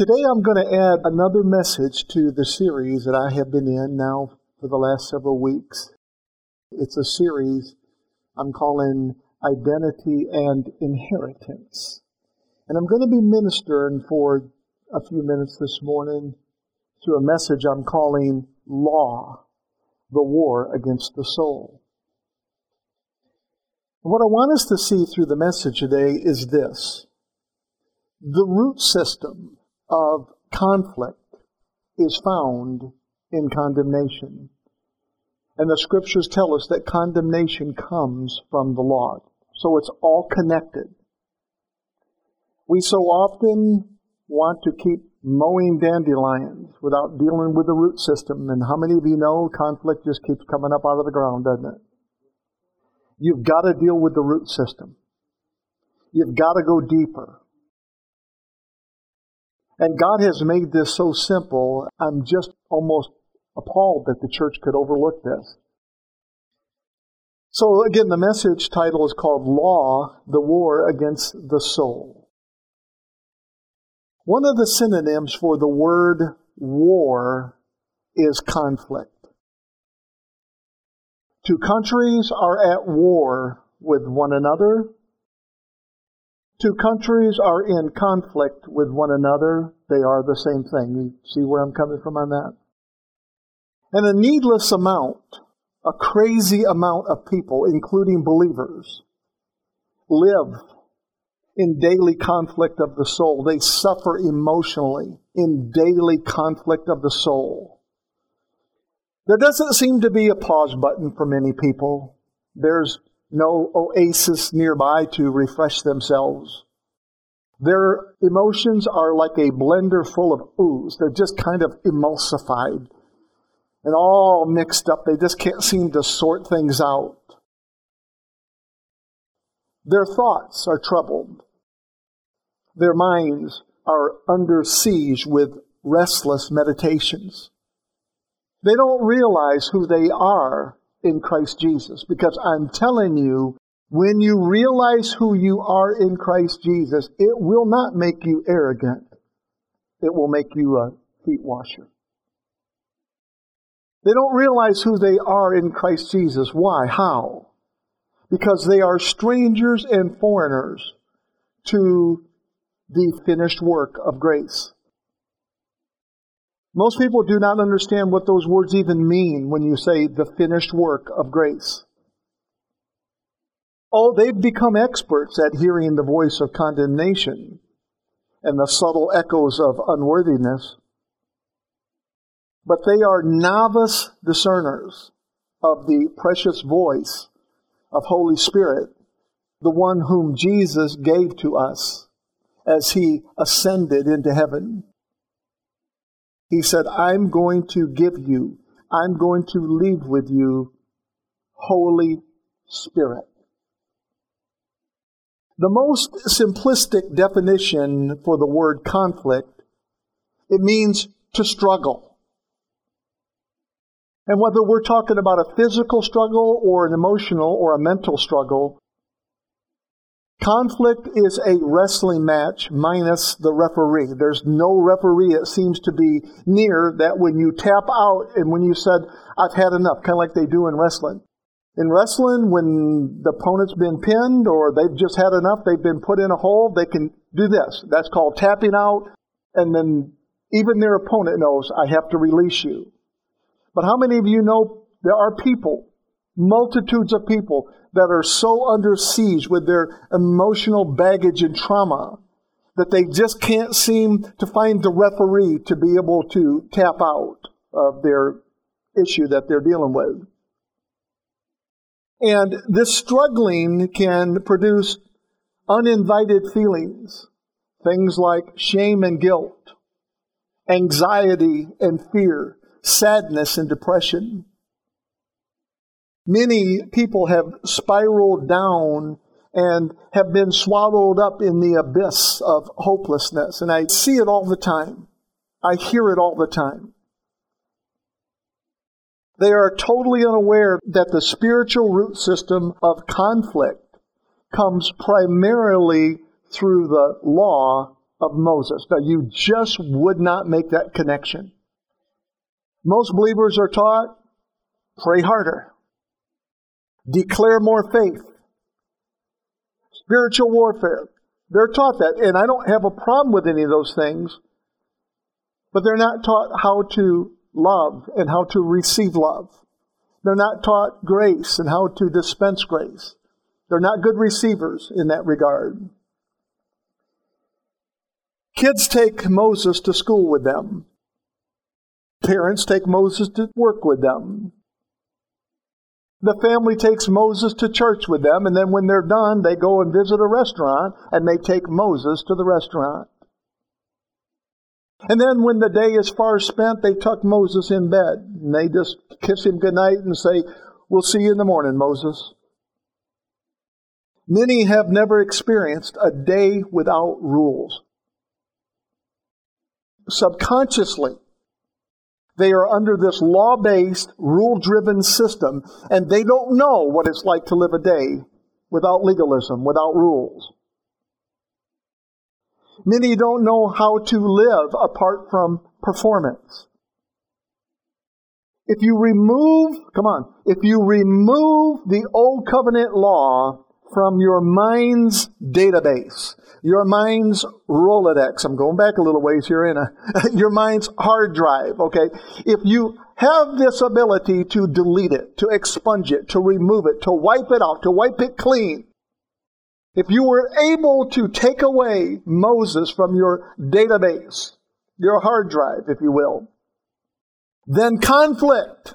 Today I'm going to add another message to the series that I have been in now for the last several weeks. It's a series I'm calling Identity and Inheritance. And I'm going to be ministering for a few minutes this morning through a message I'm calling Law, the War Against the Soul. What I want us to see through the message today is this. The root system of conflict is found in condemnation. And the scriptures tell us that condemnation comes from the law. So it's all connected. We so often want to keep mowing dandelions without dealing with the root system. And how many of you know conflict just keeps coming up out of the ground, doesn't it? You've got to deal with the root system. You've got to go deeper. And God has made this so simple, I'm just almost appalled that the church could overlook this. So again, the message title is called Law, the War Against the Soul. One of the synonyms for the word war is conflict. Two countries are at war with one another two countries are in conflict with one another, they are the same thing. You see where I'm coming from on that? And a needless amount, a crazy amount of people, including believers, live in daily conflict of the soul. They suffer emotionally in daily conflict of the soul. There doesn't seem to be a pause button for many people. There's no oasis nearby to refresh themselves. Their emotions are like a blender full of ooze. They're just kind of emulsified and all mixed up. They just can't seem to sort things out. Their thoughts are troubled. Their minds are under siege with restless meditations. They don't realize who they are in Christ Jesus. Because I'm telling you, when you realize who you are in Christ Jesus, it will not make you arrogant. It will make you a feet washer. They don't realize who they are in Christ Jesus. Why? How? Because they are strangers and foreigners to the finished work of grace. Most people do not understand what those words even mean when you say the finished work of grace. Oh, they've become experts at hearing the voice of condemnation and the subtle echoes of unworthiness. But they are novice discerners of the precious voice of Holy Spirit, the one whom Jesus gave to us as he ascended into heaven. He said, I'm going to give you, I'm going to leave with you Holy Spirit. The most simplistic definition for the word conflict, it means to struggle. And whether we're talking about a physical struggle or an emotional or a mental struggle, Conflict is a wrestling match minus the referee. There's no referee, it seems to be near that when you tap out and when you said, I've had enough, kind of like they do in wrestling. In wrestling, when the opponent's been pinned or they've just had enough, they've been put in a hole, they can do this. That's called tapping out, and then even their opponent knows, I have to release you. But how many of you know there are people multitudes of people that are so under siege with their emotional baggage and trauma that they just can't seem to find the referee to be able to tap out of their issue that they're dealing with. And this struggling can produce uninvited feelings, things like shame and guilt, anxiety and fear, sadness and depression. Many people have spiraled down and have been swallowed up in the abyss of hopelessness. And I see it all the time. I hear it all the time. They are totally unaware that the spiritual root system of conflict comes primarily through the law of Moses. Now, you just would not make that connection. Most believers are taught pray harder, declare more faith, spiritual warfare. They're taught that, and I don't have a problem with any of those things, but they're not taught how to love and how to receive love. They're not taught grace and how to dispense grace. They're not good receivers in that regard. Kids take Moses to school with them. Parents take Moses to work with them. The family takes Moses to church with them, and then when they're done, they go and visit a restaurant and they take Moses to the restaurant. And then when the day is far spent, they tuck Moses in bed and they just kiss him goodnight and say, We'll see you in the morning, Moses. Many have never experienced a day without rules. Subconsciously, they are under this law based, rule driven system, and they don't know what it's like to live a day without legalism, without rules. Many don't know how to live apart from performance. If you remove, come on, if you remove the old covenant law from your mind's database, your mind's Rolodex. I'm going back a little ways here in a, your mind's hard drive, okay? If you have this ability to delete it, to expunge it, to remove it, to wipe it out, to wipe it clean, if you were able to take away Moses from your database, your hard drive, if you will, then conflict,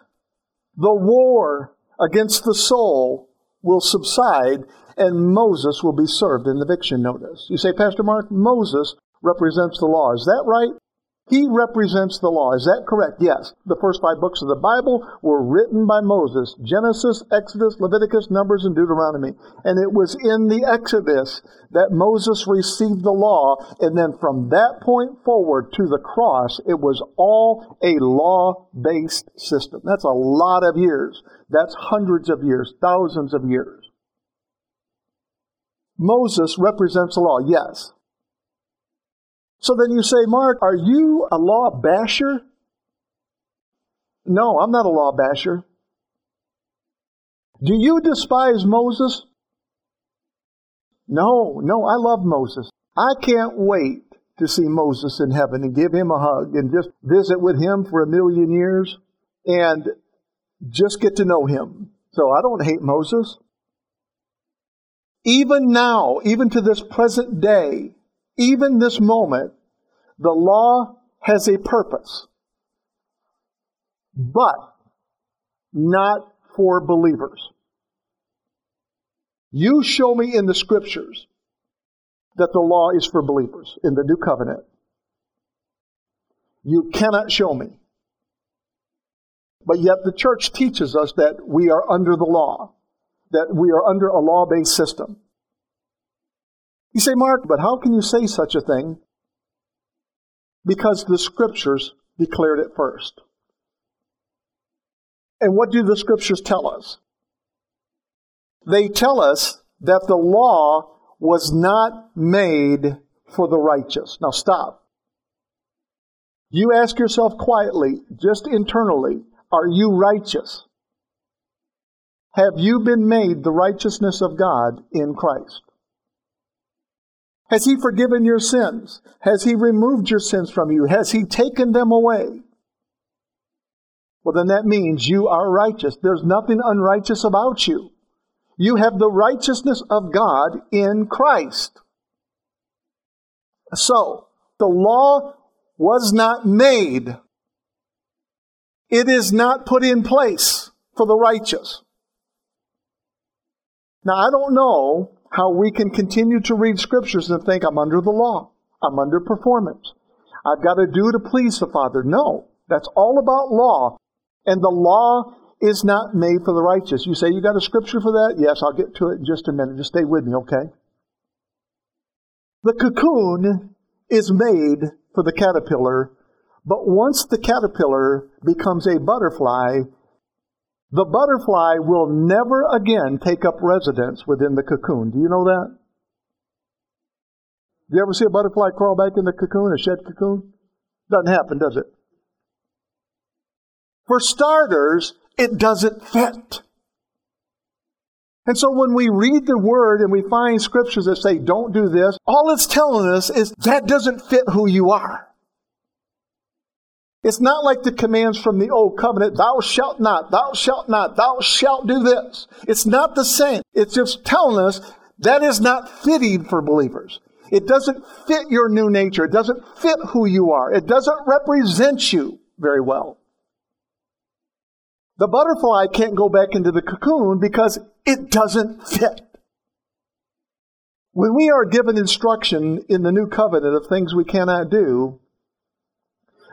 the war against the soul, will subside and Moses will be served in the eviction notice. You say, Pastor Mark, Moses represents the law. Is that right? He represents the law. Is that correct? Yes. The first five books of the Bible were written by Moses Genesis, Exodus, Leviticus, Numbers, and Deuteronomy. And it was in the Exodus that Moses received the law. And then from that point forward to the cross, it was all a law based system. That's a lot of years. That's hundreds of years, thousands of years. Moses represents the law, yes. So then you say, Mark, are you a law basher? No, I'm not a law basher. Do you despise Moses? No, no, I love Moses. I can't wait to see Moses in heaven and give him a hug and just visit with him for a million years and just get to know him. So I don't hate Moses. Even now, even to this present day, even this moment, the law has a purpose, but not for believers. You show me in the scriptures that the law is for believers in the new covenant. You cannot show me. But yet the church teaches us that we are under the law that we are under a law based system. You say, Mark, but how can you say such a thing? Because the scriptures declared it first. And what do the scriptures tell us? They tell us that the law was not made for the righteous. Now stop. You ask yourself quietly, just internally, are you righteous? Have you been made the righteousness of God in Christ? Has He forgiven your sins? Has He removed your sins from you? Has He taken them away? Well, then that means you are righteous. There's nothing unrighteous about you. You have the righteousness of God in Christ. So, the law was not made. It is not put in place for the righteous. Now, I don't know how we can continue to read scriptures and think I'm under the law. I'm under performance. I've got to do to please the Father. No, that's all about law. And the law is not made for the righteous. You say you got a scripture for that? Yes, I'll get to it in just a minute. Just stay with me, okay? The cocoon is made for the caterpillar, but once the caterpillar becomes a butterfly, the butterfly will never again take up residence within the cocoon. Do you know that? Do you ever see a butterfly crawl back in the cocoon, a shed cocoon? Doesn't happen, does it? For starters, it doesn't fit. And so when we read the word and we find scriptures that say, don't do this, all it's telling us is that doesn't fit who you are. It's not like the commands from the old covenant, thou shalt not, thou shalt not, thou shalt do this. It's not the same. It's just telling us that is not fitting for believers. It doesn't fit your new nature. It doesn't fit who you are. It doesn't represent you very well. The butterfly can't go back into the cocoon because it doesn't fit. When we are given instruction in the new covenant of things we cannot do,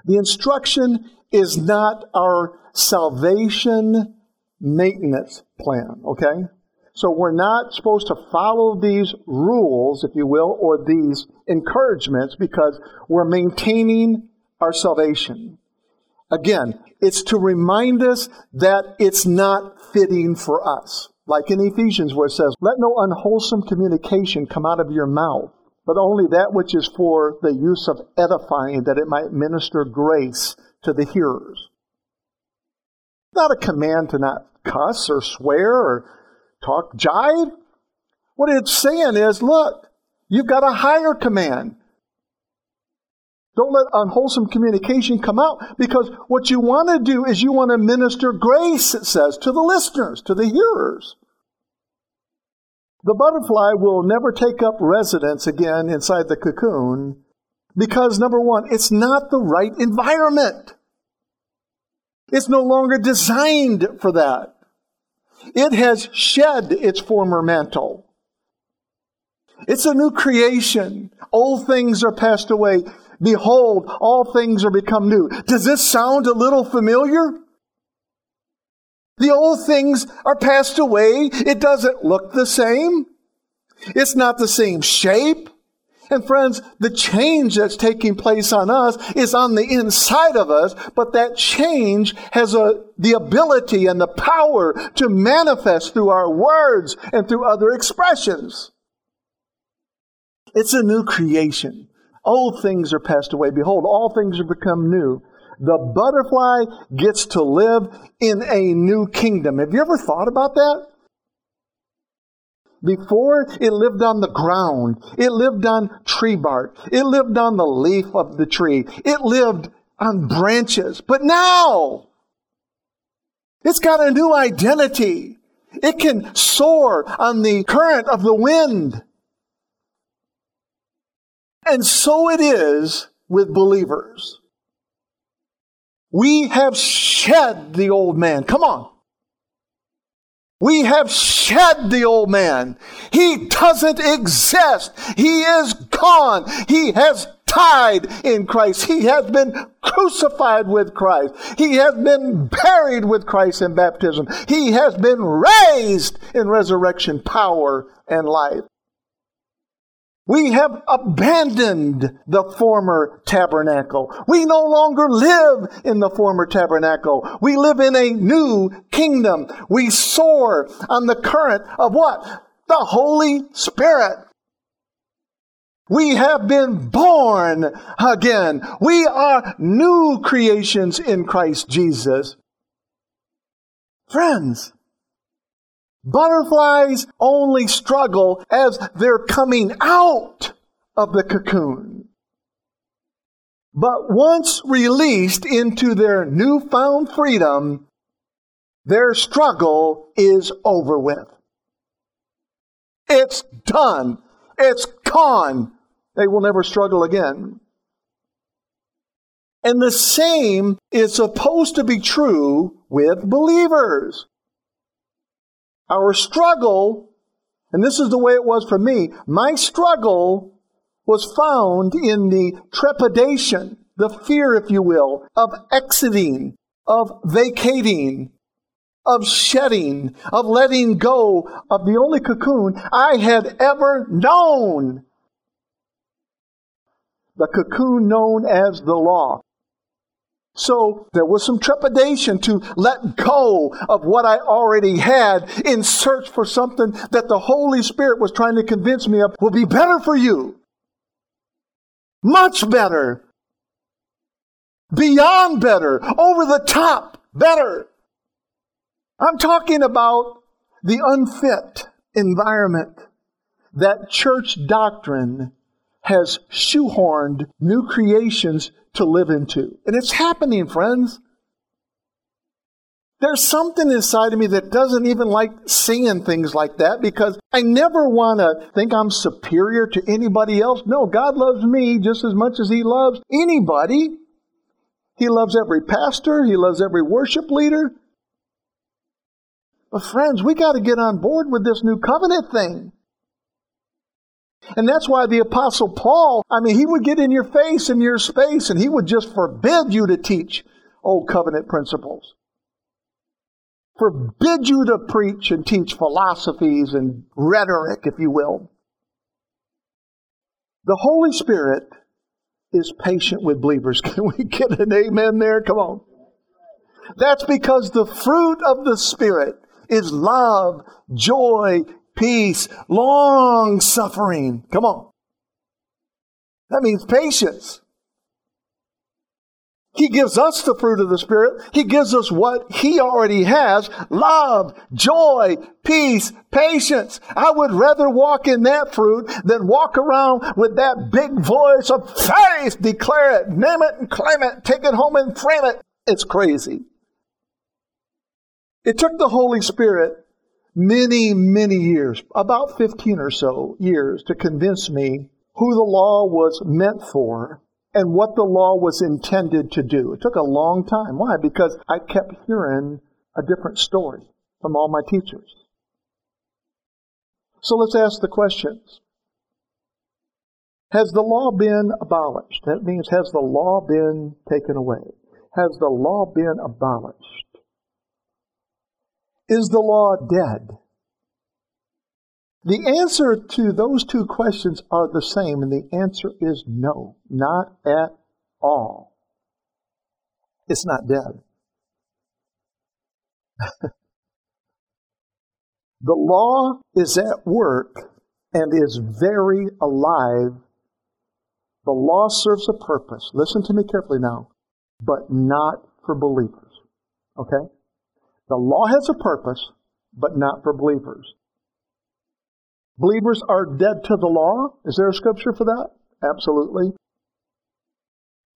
the instruction is not our salvation maintenance plan, okay? So we're not supposed to follow these rules, if you will, or these encouragements because we're maintaining our salvation. Again, it's to remind us that it's not fitting for us. Like in Ephesians where it says, let no unwholesome communication come out of your mouth, but only that which is for the use of edifying, that it might minister grace to the hearers. Not a command to not cuss or swear or talk jive. What it's saying is, look, you've got a higher command. Don't let unwholesome communication come out because what you want to do is you want to minister grace, it says, to the listeners, to the hearers. The butterfly will never take up residence again inside the cocoon because, number one, it's not the right environment. It's no longer designed for that. It has shed its former mantle. It's a new creation. Old things are passed away. Behold, all things are become new. Does this sound a little familiar? The old things are passed away. It doesn't look the same. It's not the same shape. And friends, the change that's taking place on us is on the inside of us, but that change has a, the ability and the power to manifest through our words and through other expressions. It's a new creation. Old things are passed away. Behold, all things are become new. The butterfly gets to live in a new kingdom. Have you ever thought about that? Before, it lived on the ground. It lived on tree bark. It lived on the leaf of the tree. It lived on branches. But now, it's got a new identity. It can soar on the current of the wind. And so it is with believers. We have shed the old man. Come on. We have shed the old man. He doesn't exist. He is gone. He has died in Christ. He has been crucified with Christ. He has been buried with Christ in baptism. He has been raised in resurrection power and life. We have abandoned the former tabernacle. We no longer live in the former tabernacle. We live in a new kingdom. We soar on the current of what? The Holy Spirit. We have been born again. We are new creations in Christ Jesus. Friends, Butterflies only struggle as they're coming out of the cocoon. But once released into their newfound freedom, their struggle is over with. It's done. It's gone. They will never struggle again. And the same is supposed to be true with believers. Our struggle, and this is the way it was for me, my struggle was found in the trepidation, the fear, if you will, of exiting, of vacating, of shedding, of letting go of the only cocoon I had ever known. The cocoon known as the law. So there was some trepidation to let go of what I already had in search for something that the Holy Spirit was trying to convince me of will be better for you. Much better. Beyond better. Over the top better. I'm talking about the unfit environment that church doctrine has shoehorned new creations to live into. And it's happening, friends. There's something inside of me that doesn't even like seeing things like that because I never want to think I'm superior to anybody else. No, God loves me just as much as He loves anybody. He loves every pastor, He loves every worship leader. But, friends, we got to get on board with this new covenant thing. And that's why the Apostle Paul, I mean, he would get in your face in your space and he would just forbid you to teach old covenant principles forbid you to preach and teach philosophies and rhetoric, if you will. The Holy Spirit is patient with believers. Can we get an amen there? Come on. That's because the fruit of the Spirit is love, joy, peace, long suffering. Come on. That means patience. He gives us the fruit of the Spirit. He gives us what He already has love, joy, peace, patience. I would rather walk in that fruit than walk around with that big voice of faith. Declare it, name it and claim it, take it home and frame it. It's crazy. It took the Holy Spirit many, many years, about 15 or so years, to convince me who the law was meant for and what the law was intended to do. It took a long time. Why? Because I kept hearing a different story from all my teachers. So let's ask the questions. Has the law been abolished? That means, has the law been taken away? Has the law been abolished? Is the law dead? The answer to those two questions are the same, and the answer is no, not at all. It's not dead. the law is at work and is very alive. The law serves a purpose. Listen to me carefully now, but not for believers. Okay? The law has a purpose, but not for believers. Believers are dead to the law. Is there a scripture for that? Absolutely.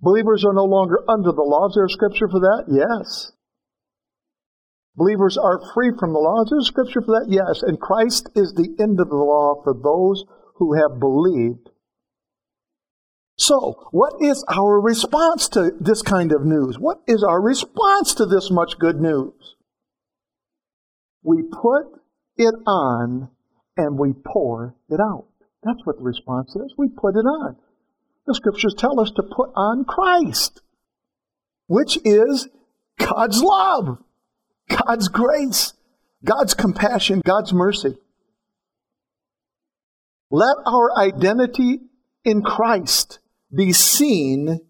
Believers are no longer under the law. Is there a scripture for that? Yes. Believers are free from the law. Is there a scripture for that? Yes. And Christ is the end of the law for those who have believed. So, what is our response to this kind of news? What is our response to this much good news? We put it on and we pour it out. That's what the response is. We put it on. The scriptures tell us to put on Christ, which is God's love, God's grace, God's compassion, God's mercy. Let our identity in Christ be seen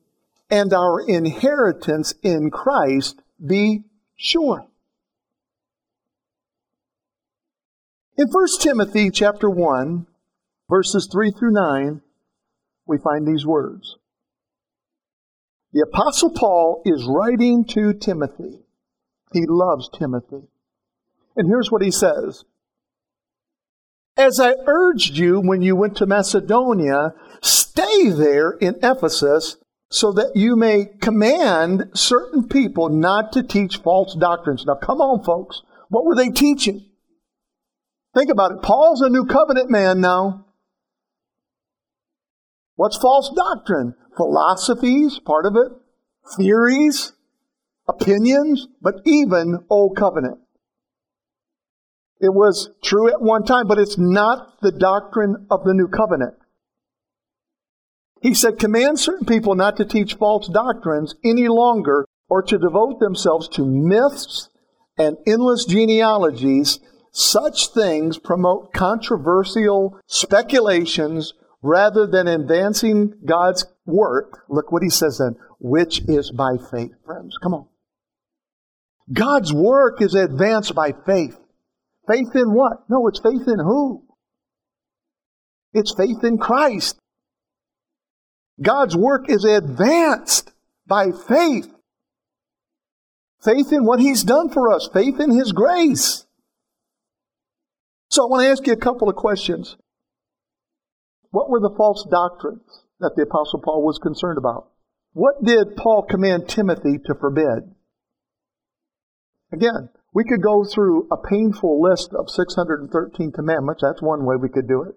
and our inheritance in Christ be sure. In 1 Timothy chapter 1, verses 3 through 9, we find these words. The Apostle Paul is writing to Timothy. He loves Timothy. And here's what he says As I urged you when you went to Macedonia, stay there in Ephesus so that you may command certain people not to teach false doctrines. Now, come on, folks. What were they teaching? Think about it. Paul's a new covenant man now. What's false doctrine? Philosophies, part of it, theories, opinions, but even old covenant. It was true at one time, but it's not the doctrine of the new covenant. He said, command certain people not to teach false doctrines any longer or to devote themselves to myths and endless genealogies such things promote controversial speculations rather than advancing God's work. Look what he says then, which is by faith, friends. Come on. God's work is advanced by faith. Faith in what? No, it's faith in who? It's faith in Christ. God's work is advanced by faith. Faith in what He's done for us, faith in His grace. So I want to ask you a couple of questions. What were the false doctrines that the Apostle Paul was concerned about? What did Paul command Timothy to forbid? Again, we could go through a painful list of 613 commandments. That's one way we could do it.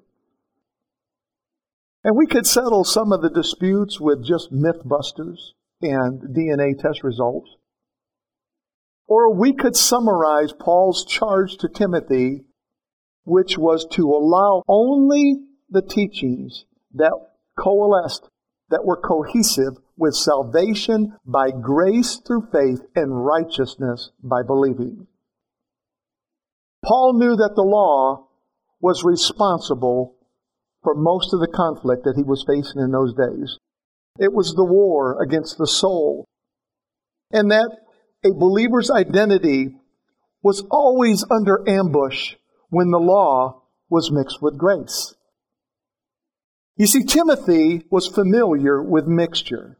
And we could settle some of the disputes with just mythbusters and DNA test results. Or we could summarize Paul's charge to Timothy, which was to allow only the teachings that coalesced, that were cohesive with salvation by grace through faith and righteousness by believing. Paul knew that the law was responsible for most of the conflict that he was facing in those days. It was the war against the soul. And that a believer's identity was always under ambush when the law was mixed with grace. You see, Timothy was familiar with mixture.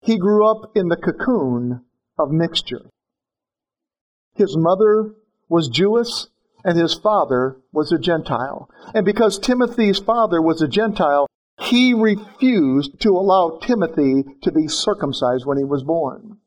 He grew up in the cocoon of mixture. His mother was Jewish and his father was a Gentile. And because Timothy's father was a Gentile, he refused to allow Timothy to be circumcised when he was born.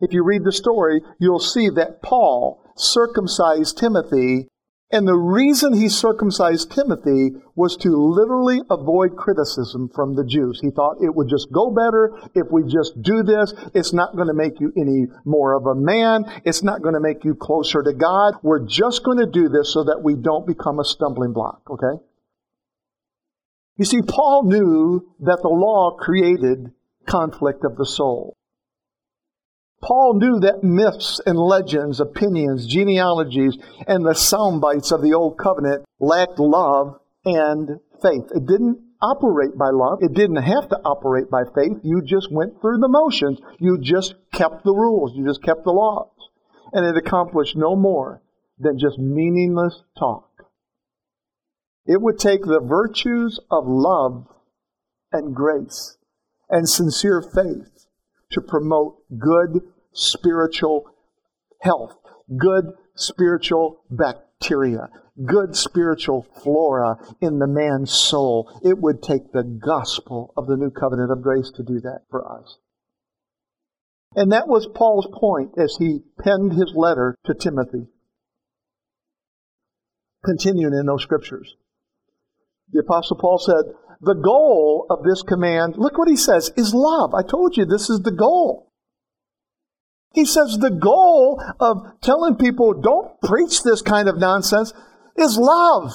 If you read the story, you'll see that Paul circumcised Timothy and the reason he circumcised Timothy was to literally avoid criticism from the Jews. He thought it would just go better if we just do this. It's not going to make you any more of a man. It's not going to make you closer to God. We're just going to do this so that we don't become a stumbling block, okay? You see, Paul knew that the law created conflict of the soul. Paul knew that myths and legends, opinions, genealogies, and the sound bites of the Old Covenant lacked love and faith. It didn't operate by love. It didn't have to operate by faith. You just went through the motions. You just kept the rules. You just kept the laws. And it accomplished no more than just meaningless talk. It would take the virtues of love and grace and sincere faith to promote good spiritual health, good spiritual bacteria, good spiritual flora in the man's soul. It would take the gospel of the new covenant of grace to do that for us. And that was Paul's point as he penned his letter to Timothy. Continuing in those scriptures. The apostle Paul said, the goal of this command, look what he says, is love. I told you this is the goal. He says the goal of telling people don't preach this kind of nonsense is love.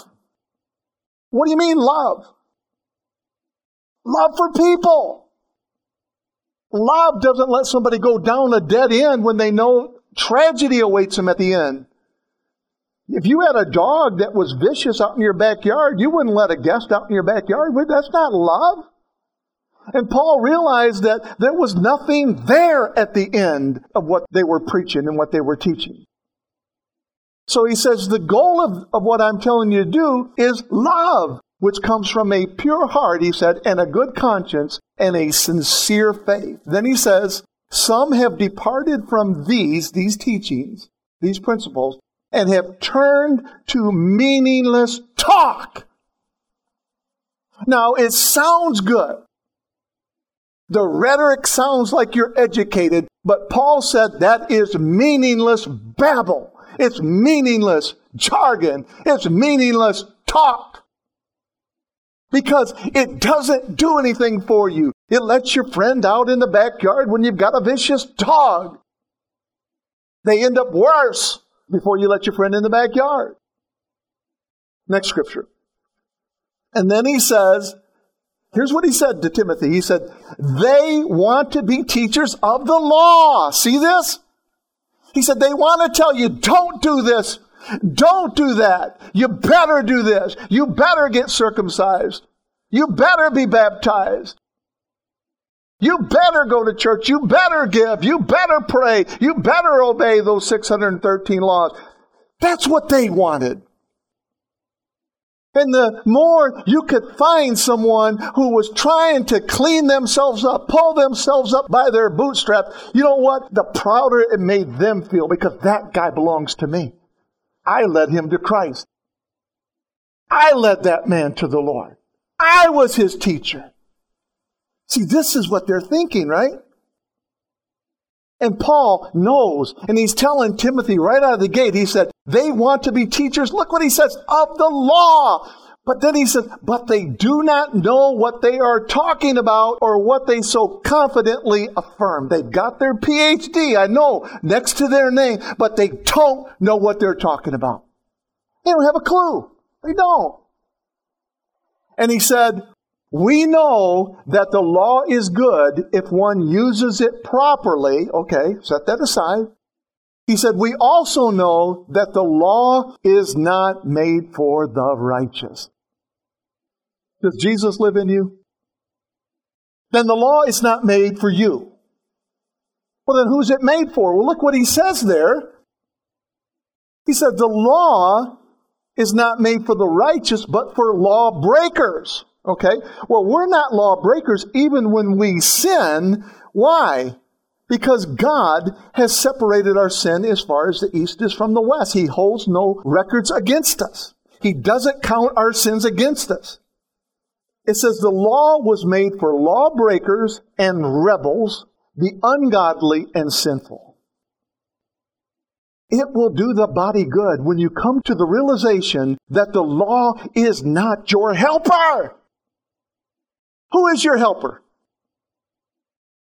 What do you mean love? Love for people. Love doesn't let somebody go down a dead end when they know tragedy awaits them at the end. If you had a dog that was vicious out in your backyard, you wouldn't let a guest out in your backyard. That's not love. And Paul realized that there was nothing there at the end of what they were preaching and what they were teaching. So he says the goal of, of what I'm telling you to do is love, which comes from a pure heart, he said, and a good conscience and a sincere faith. Then he says, some have departed from these, these teachings, these principles, and have turned to meaningless talk. Now, it sounds good. The rhetoric sounds like you're educated, but Paul said that is meaningless babble. It's meaningless jargon. It's meaningless talk. Because it doesn't do anything for you. It lets your friend out in the backyard when you've got a vicious dog. They end up worse before you let your friend in the backyard. Next scripture. And then he says, Here's what he said to Timothy. He said, they want to be teachers of the law. See this? He said, they want to tell you, don't do this. Don't do that. You better do this. You better get circumcised. You better be baptized. You better go to church. You better give. You better pray. You better obey those 613 laws. That's what they wanted. And the more you could find someone who was trying to clean themselves up, pull themselves up by their bootstraps, you know what? The prouder it made them feel because that guy belongs to me. I led him to Christ. I led that man to the Lord. I was his teacher. See, this is what they're thinking, right? And Paul knows, and he's telling Timothy right out of the gate, he said, they want to be teachers. Look what he says, of the law. But then he says, but they do not know what they are talking about or what they so confidently affirm. They've got their PhD, I know, next to their name, but they don't know what they're talking about. They don't have a clue. They don't. And he said, we know that the law is good if one uses it properly. Okay, set that aside. He said, We also know that the law is not made for the righteous. Does Jesus live in you? Then the law is not made for you. Well, then who's it made for? Well, look what he says there. He said, The law is not made for the righteous, but for lawbreakers. Okay? Well, we're not lawbreakers even when we sin. Why? Because God has separated our sin as far as the east is from the west. He holds no records against us. He doesn't count our sins against us. It says the law was made for lawbreakers and rebels, the ungodly and sinful. It will do the body good when you come to the realization that the law is not your helper. Who is your helper?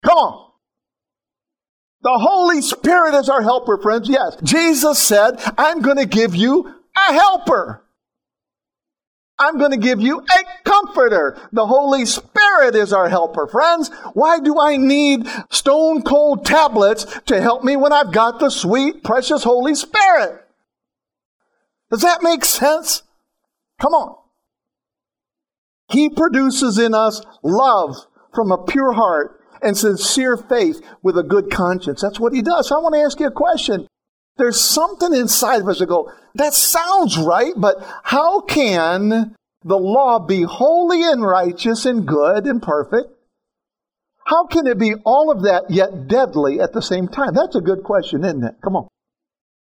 Come on. The Holy Spirit is our helper, friends. Yes. Jesus said, I'm going to give you a helper. I'm going to give you a comforter. The Holy Spirit is our helper, friends. Why do I need stone cold tablets to help me when I've got the sweet, precious Holy Spirit? Does that make sense? Come on. He produces in us love from a pure heart and sincere faith with a good conscience. That's what he does. So I want to ask you a question. There's something inside of us that go, that sounds right, but how can the law be holy and righteous and good and perfect? How can it be all of that yet deadly at the same time? That's a good question, isn't it? Come on.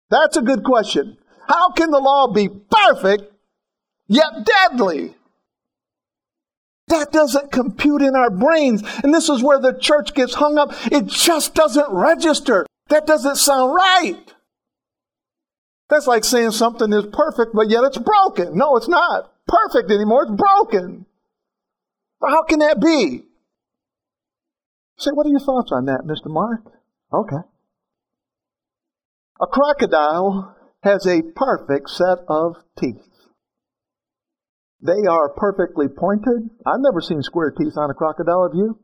That's a good question. How can the law be perfect yet deadly? That doesn't compute in our brains. And this is where the church gets hung up. It just doesn't register. That doesn't sound right. That's like saying something is perfect, but yet it's broken. No, it's not perfect anymore. It's broken. how can that be? Say, what are your thoughts on that, Mr. Mark? Okay. A crocodile has a perfect set of teeth. They are perfectly pointed. I've never seen square teeth on a crocodile, have you?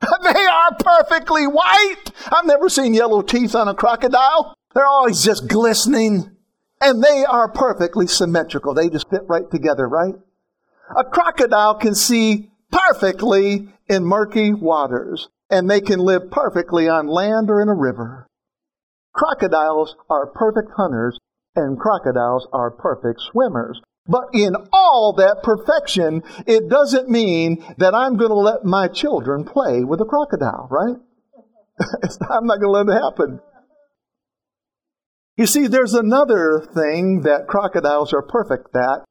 they are perfectly white. I've never seen yellow teeth on a crocodile. They're always just glistening. And they are perfectly symmetrical. They just fit right together, right? A crocodile can see perfectly in murky waters, and they can live perfectly on land or in a river. Crocodiles are perfect hunters, and crocodiles are perfect swimmers. But in all that perfection, it doesn't mean that I'm going to let my children play with a crocodile, right? I'm not going to let it happen. You see, there's another thing that crocodiles are perfect at,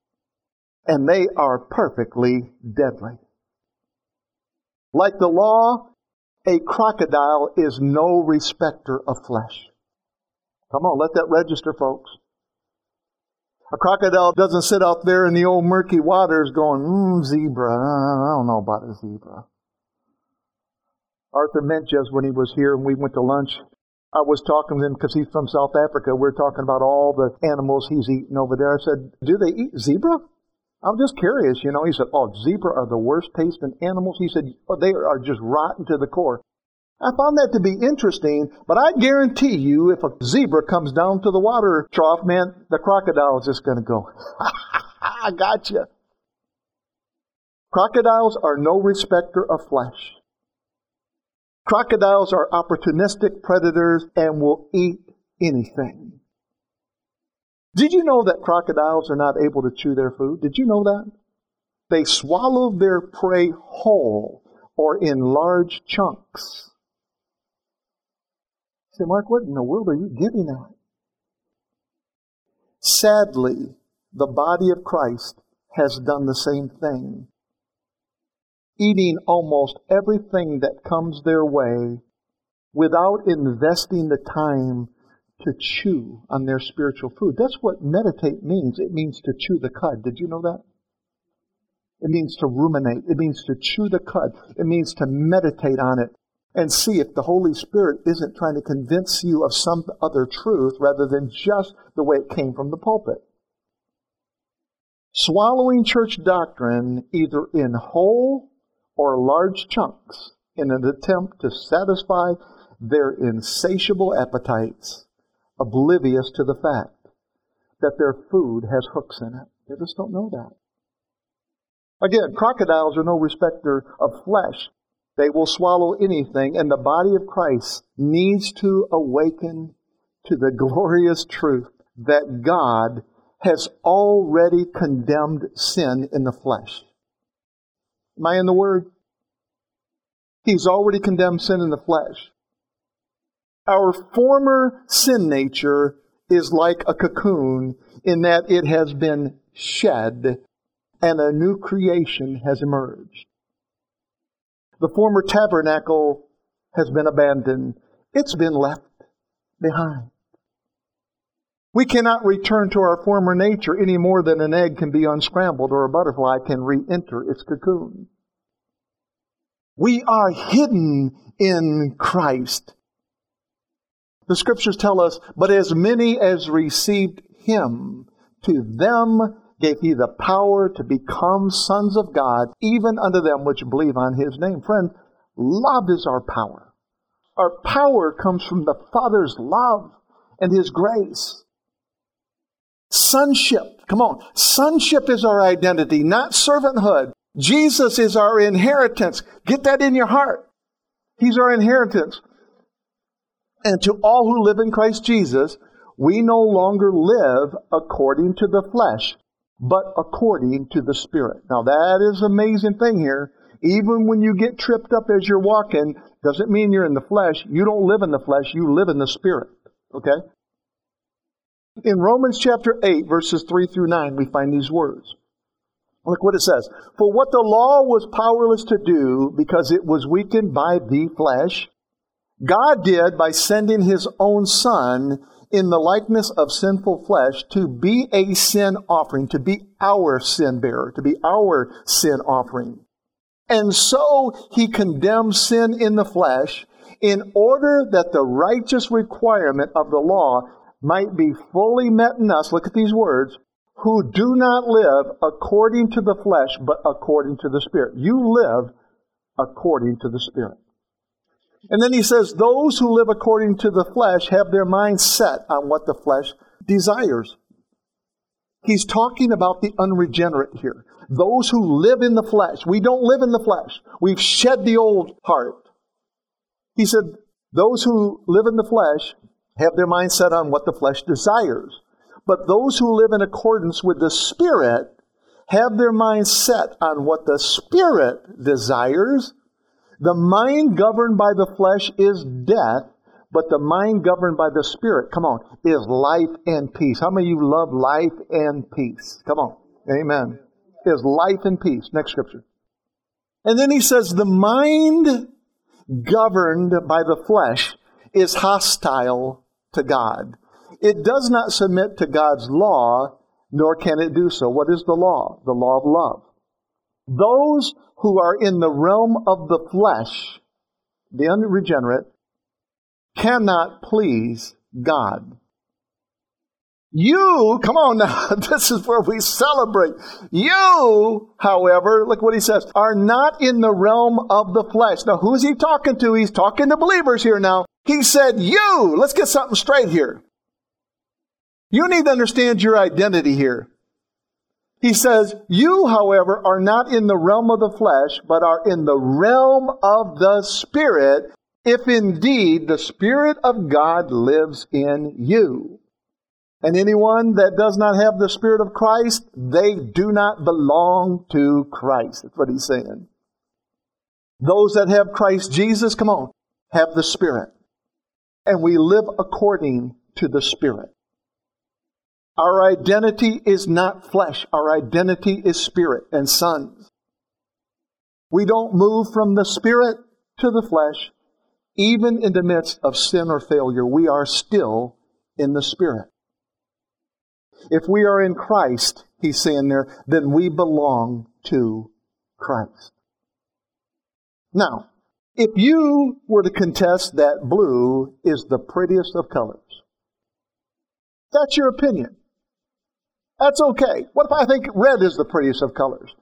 and they are perfectly deadly. Like the law, a crocodile is no respecter of flesh. Come on, let that register, folks. A crocodile doesn't sit out there in the old murky waters going, mmm, zebra. I don't know about a zebra. Arthur Meintjes, when he was here and we went to lunch, I was talking to him because he's from South Africa. We are talking about all the animals he's eaten over there. I said, Do they eat zebra? I'm just curious, you know. He said, Oh, zebra are the worst tasting animals. He said, oh, They are just rotten to the core. I found that to be interesting, but I guarantee you, if a zebra comes down to the water trough, man, the crocodile is just going to go, I got you. Crocodiles are no respecter of flesh. Crocodiles are opportunistic predators and will eat anything. Did you know that crocodiles are not able to chew their food? Did you know that? They swallow their prey whole or in large chunks. Say, Mark, what in the world are you getting at? Sadly, the body of Christ has done the same thing, eating almost everything that comes their way without investing the time to chew on their spiritual food. That's what meditate means. It means to chew the cud. Did you know that? It means to ruminate. It means to chew the cud. It means to meditate on it and see if the Holy Spirit isn't trying to convince you of some other truth rather than just the way it came from the pulpit. Swallowing church doctrine either in whole or large chunks in an attempt to satisfy their insatiable appetites, oblivious to the fact that their food has hooks in it. They just don't know that. Again, crocodiles are no respecter of flesh. They will swallow anything, and the body of Christ needs to awaken to the glorious truth that God has already condemned sin in the flesh. Am I in the Word? He's already condemned sin in the flesh. Our former sin nature is like a cocoon in that it has been shed and a new creation has emerged. The former tabernacle has been abandoned. It's been left behind. We cannot return to our former nature any more than an egg can be unscrambled or a butterfly can re-enter its cocoon. We are hidden in Christ. The scriptures tell us, but as many as received him, to them gave he the power to become sons of God, even unto them which believe on his name. Friend, love is our power. Our power comes from the Father's love and his grace. Sonship, come on. Sonship is our identity, not servanthood. Jesus is our inheritance. Get that in your heart. He's our inheritance. And to all who live in Christ Jesus, we no longer live according to the flesh, but according to the Spirit. Now that is an amazing thing here. Even when you get tripped up as you're walking, doesn't mean you're in the flesh. You don't live in the flesh, you live in the Spirit. Okay? In Romans chapter 8, verses 3 through 9, we find these words. Look what it says. For what the law was powerless to do because it was weakened by the flesh, God did by sending his own Son in the likeness of sinful flesh to be a sin offering, to be our sin bearer, to be our sin offering. And so he condemns sin in the flesh in order that the righteous requirement of the law might be fully met in us. Look at these words. Who do not live according to the flesh, but according to the Spirit. You live according to the Spirit. And then he says, Those who live according to the flesh have their mind set on what the flesh desires. He's talking about the unregenerate here. Those who live in the flesh. We don't live in the flesh. We've shed the old heart. He said, Those who live in the flesh have their mind set on what the flesh desires. But those who live in accordance with the Spirit have their mind set on what the Spirit desires. The mind governed by the flesh is death, but the mind governed by the Spirit, come on, is life and peace. How many of you love life and peace? Come on. Amen. Is life and peace. Next scripture. And then he says, the mind governed by the flesh is hostile to God. It does not submit to God's law, nor can it do so. What is the law? The law of love. Those who are in the realm of the flesh, the unregenerate, cannot please God. You, come on now, this is where we celebrate. You, however, look what he says, are not in the realm of the flesh. Now, who's he talking to? He's talking to believers here now. He said, You, let's get something straight here. You need to understand your identity here. He says, You, however, are not in the realm of the flesh, but are in the realm of the Spirit, if indeed the Spirit of God lives in you. And anyone that does not have the Spirit of Christ, they do not belong to Christ. That's what he's saying. Those that have Christ Jesus, come on, have the Spirit. And we live according to the Spirit. Our identity is not flesh. Our identity is spirit and sons. We don't move from the spirit to the flesh. Even in the midst of sin or failure, we are still in the spirit. If we are in Christ, he's saying there, then we belong to Christ. Now, if you were to contest that blue is the prettiest of colors, that's your opinion. That's okay. What if I think red is the prettiest of colors?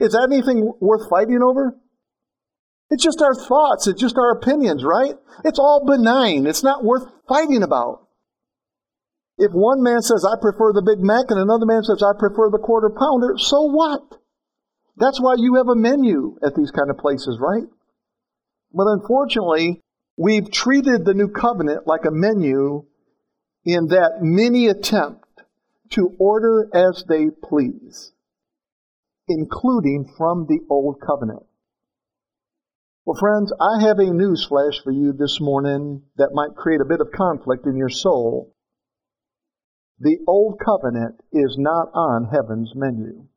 Is that anything worth fighting over? It's just our thoughts. It's just our opinions, right? It's all benign. It's not worth fighting about. If one man says, I prefer the Big Mac, and another man says, I prefer the quarter pounder, so what? That's why you have a menu at these kind of places, right? But unfortunately, we've treated the new covenant like a menu in that many attempt to order as they please, including from the old covenant. Well, friends, I have a news flash for you this morning that might create a bit of conflict in your soul. The old covenant is not on heaven's menu.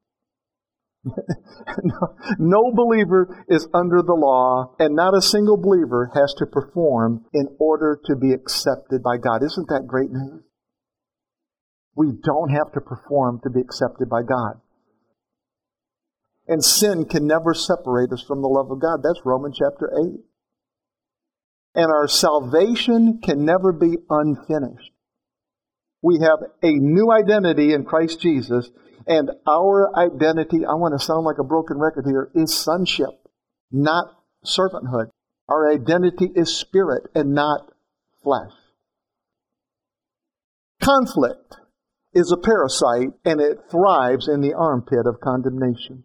no, no, believer is under the law, and not a single believer has to perform in order to be accepted by God. Isn't that great news? We don't have to perform to be accepted by God. And sin can never separate us from the love of God. That's Romans chapter 8. And our salvation can never be unfinished. We have a new identity in Christ Jesus, and our identity, I want to sound like a broken record here, is sonship, not servanthood. Our identity is spirit and not flesh. Conflict is a parasite and it thrives in the armpit of condemnation.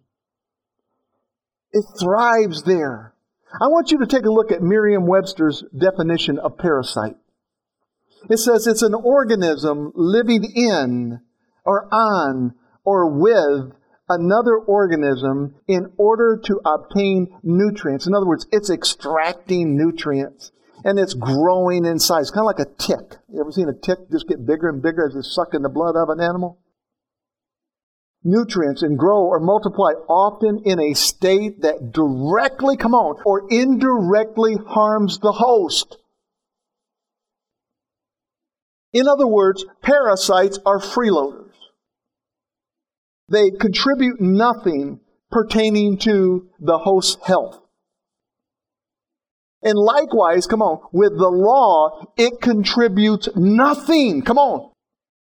It thrives there. I want you to take a look at Merriam Webster's definition of parasite. It says it's an organism living in or on or with another organism in order to obtain nutrients. In other words, it's extracting nutrients and it's growing in size, kind of like a tick. You ever seen a tick just get bigger and bigger as it's sucking the blood of an animal? Nutrients and grow or multiply often in a state that directly, come on, or indirectly harms the host. In other words, parasites are freeloaders. They contribute nothing pertaining to the host's health. And likewise, come on, with the law, it contributes nothing. Come on.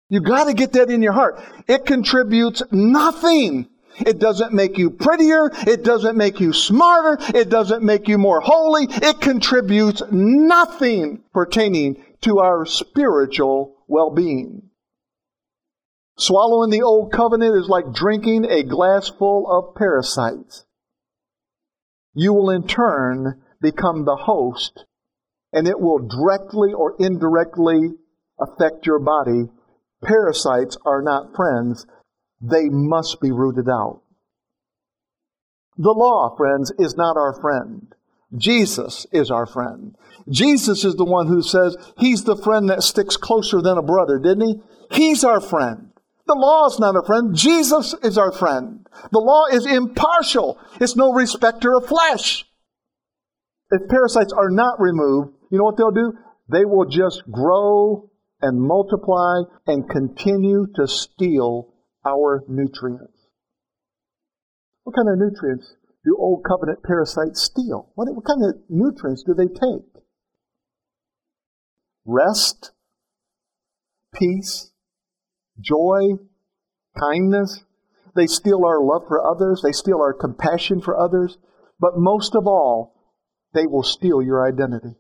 You got to get that in your heart. It contributes nothing. It doesn't make you prettier. It doesn't make you smarter. It doesn't make you more holy. It contributes nothing pertaining to our spiritual well-being. Swallowing the old covenant is like drinking a glass full of parasites. You will in turn become the host, and it will directly or indirectly affect your body. Parasites are not friends. They must be rooted out. The law, friends, is not our friend. Jesus is our friend. Jesus is the one who says he's the friend that sticks closer than a brother, didn't he? He's our friend. The law is not a friend. Jesus is our friend. The law is impartial. It's no respecter of flesh. If parasites are not removed, you know what they'll do? They will just grow and multiply and continue to steal our nutrients. What kind of nutrients do old covenant parasites steal? What, what kind of nutrients do they take? Rest, peace, joy, kindness. They steal our love for others. They steal our compassion for others. But most of all, they will steal your identity.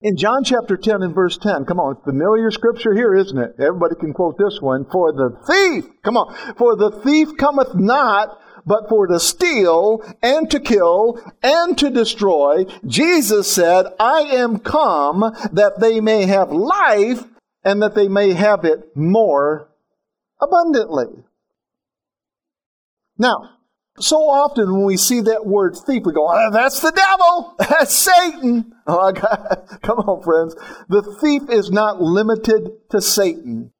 In John chapter 10 and verse 10, come on, familiar scripture here, isn't it? Everybody can quote this one. For the thief, come on, for the thief cometh not but for to steal and to kill and to destroy. Jesus said, I am come that they may have life and that they may have it more abundantly. Now, so often when we see that word thief, we go, oh, that's the devil. That's Satan. Oh. Come on, friends. The thief is not limited to Satan.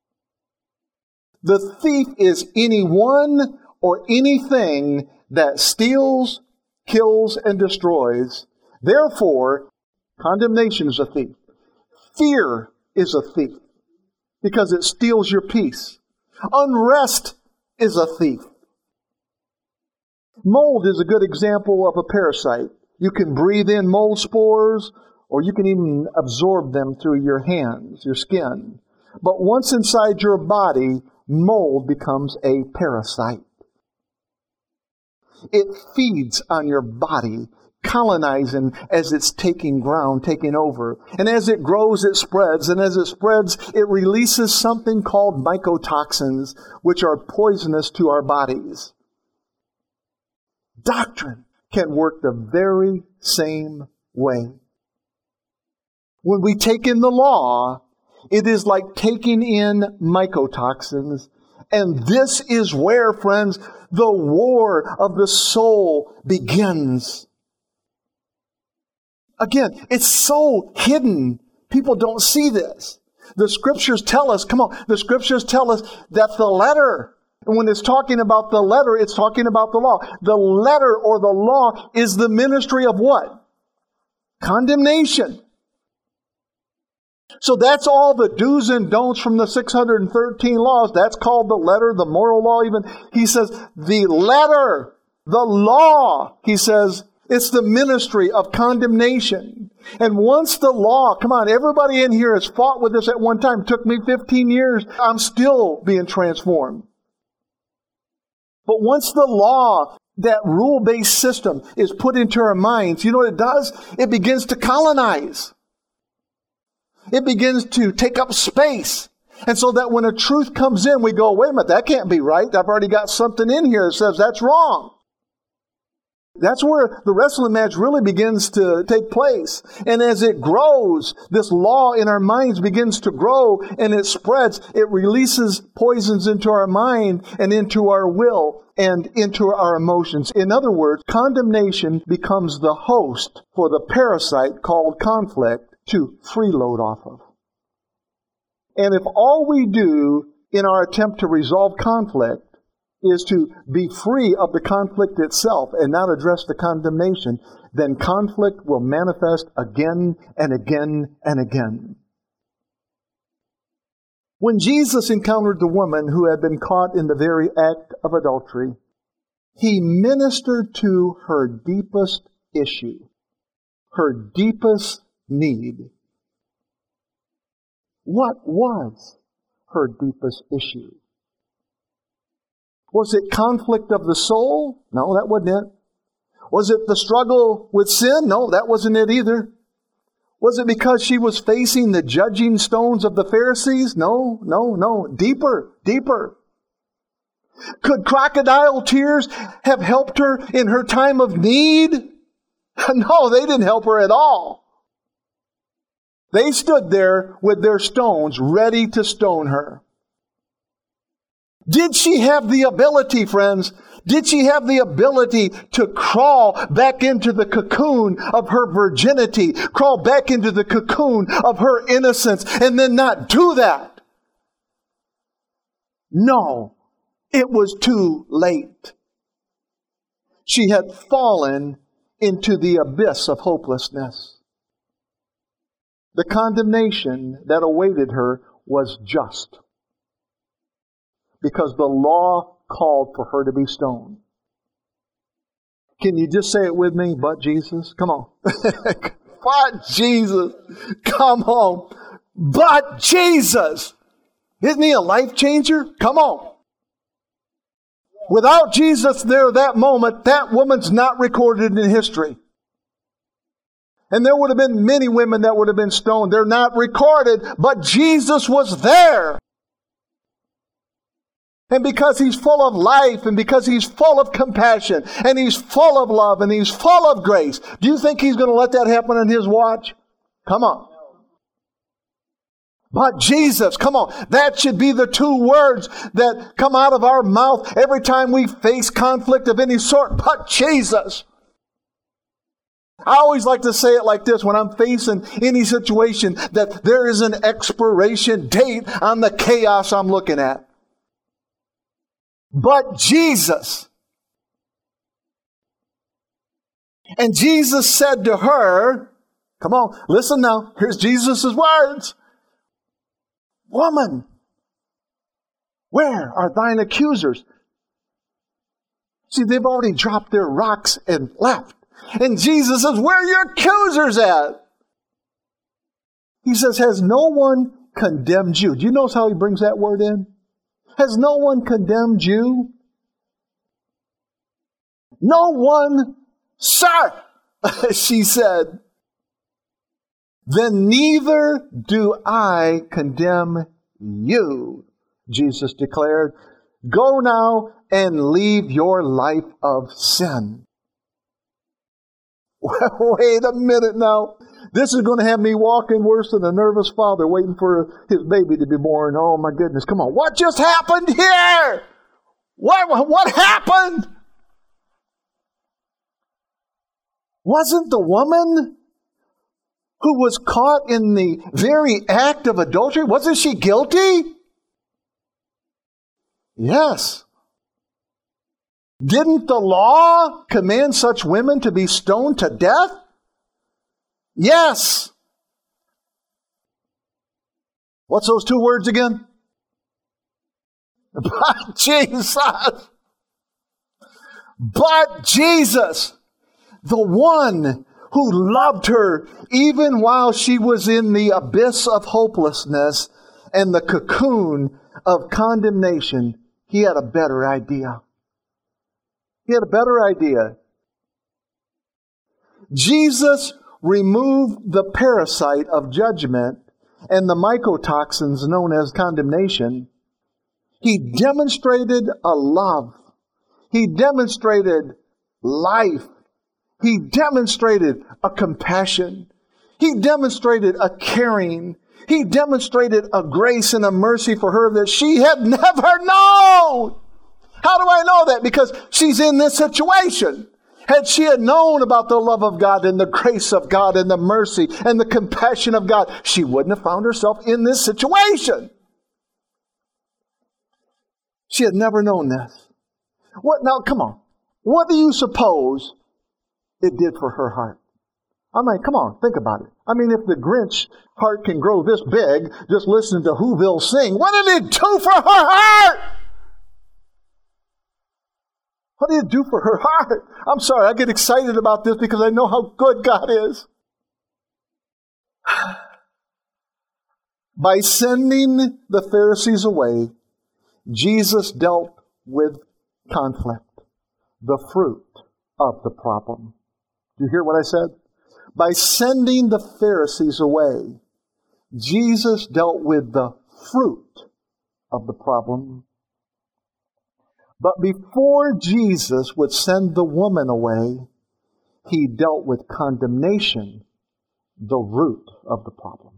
The thief is anyone or anything that steals, kills, and destroys. Therefore, condemnation is a thief. Fear is a thief because it steals your peace. Unrest is a thief. Mold is a good example of a parasite. You can breathe in mold spores or you can even absorb them through your hands, your skin. But once inside your body, mold becomes a parasite. It feeds on your body, colonizing as it's taking ground, taking over. And as it grows, it spreads. And as it spreads, it releases something called mycotoxins, which are poisonous to our bodies. Doctrine can work the very same way. When we take in the law, it is like taking in mycotoxins. And this is where, friends, the war of the soul begins. Again, it's so hidden. People don't see this. The scriptures tell us, come on, the scriptures tell us that the letter, and when it's talking about the letter, it's talking about the law. The letter or the law is the ministry of what? Condemnation. So that's all the do's and don'ts from the 613 laws. That's called the letter, the moral law, even. He says, the letter, the law, he says, it's the ministry of condemnation. And once the law, come on, everybody in here has fought with this at one time. It took me 15 years. I'm still being transformed. But once the law, that rule based system is put into our minds, you know what it does? It begins to colonize. It begins to take up space. And so that when a truth comes in, we go, wait a minute, that can't be right. I've already got something in here that says that's wrong. That's where the wrestling match really begins to take place. And as it grows, this law in our minds begins to grow and it spreads. It releases poisons into our mind and into our will and into our emotions. In other words, condemnation becomes the host for the parasite called conflict to freeload off of. And if all we do in our attempt to resolve conflict is to be free of the conflict itself and not address the condemnation, then conflict will manifest again and again and again. When Jesus encountered the woman who had been caught in the very act of adultery, he ministered to her deepest issue, her deepest need. What was her deepest issue? Was it conflict of the soul? No, that wasn't it. Was it the struggle with sin? No, that wasn't it either. Was it because she was facing the judging stones of the Pharisees? No, no, no. Deeper, deeper. Could crocodile tears have helped her in her time of need? No, they didn't help her at all. They stood there with their stones ready to stone her. Did she have the ability, friends? Did she have the ability to crawl back into the cocoon of her virginity, crawl back into the cocoon of her innocence, and then not do that? No, it was too late. She had fallen into the abyss of hopelessness. The condemnation that awaited her was just because the law called for her to be stoned. Can you just say it with me? But Jesus? Come on. but Jesus. Come on. But Jesus. Isn't he a life changer? Come on. Without Jesus there that moment, that woman's not recorded in history. And there would have been many women that would have been stoned. They're not recorded, but Jesus was there. And because he's full of life and because he's full of compassion and he's full of love and he's full of grace, do you think he's going to let that happen on his watch? Come on. But Jesus, come on, that should be the two words that come out of our mouth every time we face conflict of any sort. But Jesus. I always like to say it like this when I'm facing any situation that there is an expiration date on the chaos I'm looking at. But Jesus. And Jesus said to her, come on, listen now. Here's Jesus' words. Woman, where are thine accusers? See, they've already dropped their rocks and left. And Jesus says, Where are your accusers at? He says, Has no one condemned you? Do you notice how he brings that word in? Has no one condemned you? No one, sir, she said. Then neither do I condemn you, Jesus declared. Go now and leave your life of sin. Wait a minute now. This is going to have me walking worse than a nervous father waiting for his baby to be born. Oh my goodness. Come on. What just happened here? What, what happened? Wasn't the woman who was caught in the very act of adultery, wasn't she guilty? Yes. Didn't the law command such women to be stoned to death? Yes. What's those two words again? But Jesus. But Jesus, the one who loved her even while she was in the abyss of hopelessness and the cocoon of condemnation, he had a better idea. He had a better idea. Jesus removed the parasite of judgment and the mycotoxins known as condemnation. He demonstrated a love. He demonstrated life. He demonstrated a compassion. He demonstrated a caring. He demonstrated a grace and a mercy for her that she had never known. How do I know that? Because she's in this situation. Had she had known about the love of God and the grace of God and the mercy and the compassion of God, she wouldn't have found herself in this situation. She had never known this. What now? Come on. What do you suppose it did for her heart? I mean, come on, think about it. I mean, if the Grinch heart can grow this big, just listen to Whoville sing, what did it do for her heart? What did it do for her heart? I'm sorry, I get excited about this because I know how good God is. By sending the Pharisees away, Jesus dealt with conflict, the fruit of the problem. Do you hear what I said? By sending the Pharisees away, Jesus dealt with the fruit of the problem but before Jesus would send the woman away, he dealt with condemnation, the root of the problem.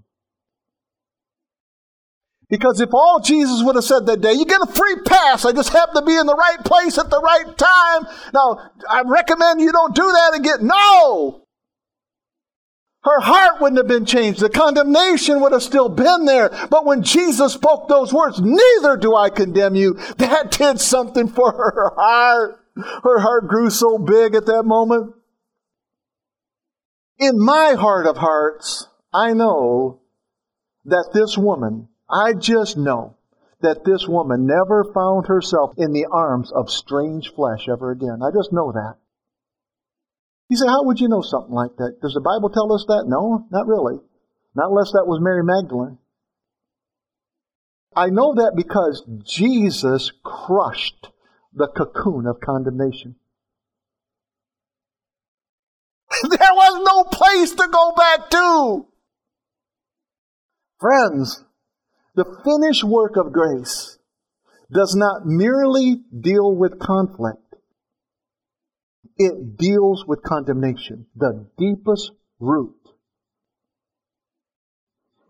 Because if all Jesus would have said that day, you get a free pass. I just happen to be in the right place at the right time. Now, I recommend you don't do that again. No! Her heart wouldn't have been changed. The condemnation would have still been there. But when Jesus spoke those words, neither do I condemn you, that did something for her heart. Her heart grew so big at that moment. In my heart of hearts, I know that this woman, I just know that this woman never found herself in the arms of strange flesh ever again. I just know that. He said, How would you know something like that? Does the Bible tell us that? No, not really. Not unless that was Mary Magdalene. I know that because Jesus crushed the cocoon of condemnation. there was no place to go back to. Friends, the finished work of grace, does not merely deal with conflict, it deals with condemnation, the deepest root.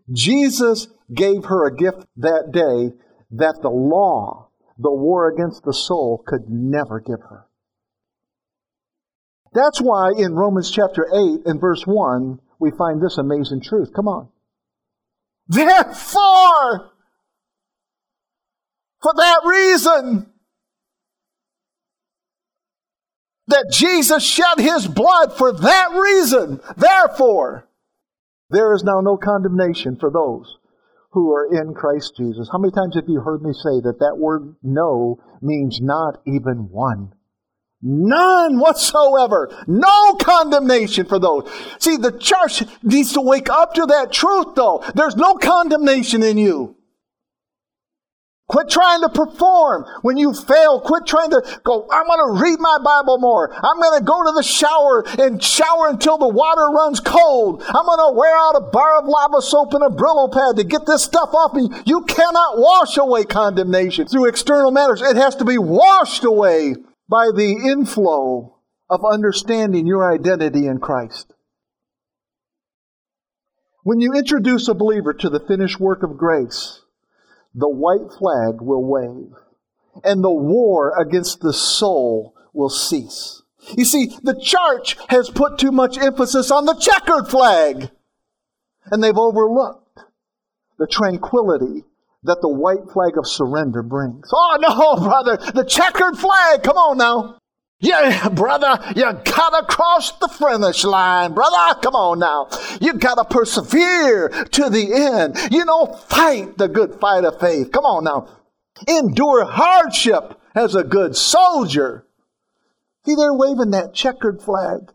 Jesus gave her a gift that day that the law, the war against the soul, could never give her. That's why in Romans chapter 8 and verse 1, we find this amazing truth. Come on. Therefore, for that reason, that Jesus shed his blood for that reason, therefore, there is now no condemnation for those who are in Christ Jesus. How many times have you heard me say that that word no means not even one? None whatsoever. No condemnation for those. See, the church needs to wake up to that truth though. There's no condemnation in you. Quit trying to perform. When you fail, quit trying to go, I'm going to read my Bible more. I'm going to go to the shower and shower until the water runs cold. I'm going to wear out a bar of lava soap and a Brillo pad to get this stuff off me. You cannot wash away condemnation through external matters. It has to be washed away by the inflow of understanding your identity in Christ. When you introduce a believer to the finished work of grace, the white flag will wave, and the war against the soul will cease. You see, the church has put too much emphasis on the checkered flag, and they've overlooked the tranquility that the white flag of surrender brings. Oh no, brother, the checkered flag, come on now. Yeah, brother, you gotta cross the finish line, brother. Come on now. You gotta persevere to the end. You know, fight the good fight of faith. Come on now. Endure hardship as a good soldier. See, they're waving that checkered flag.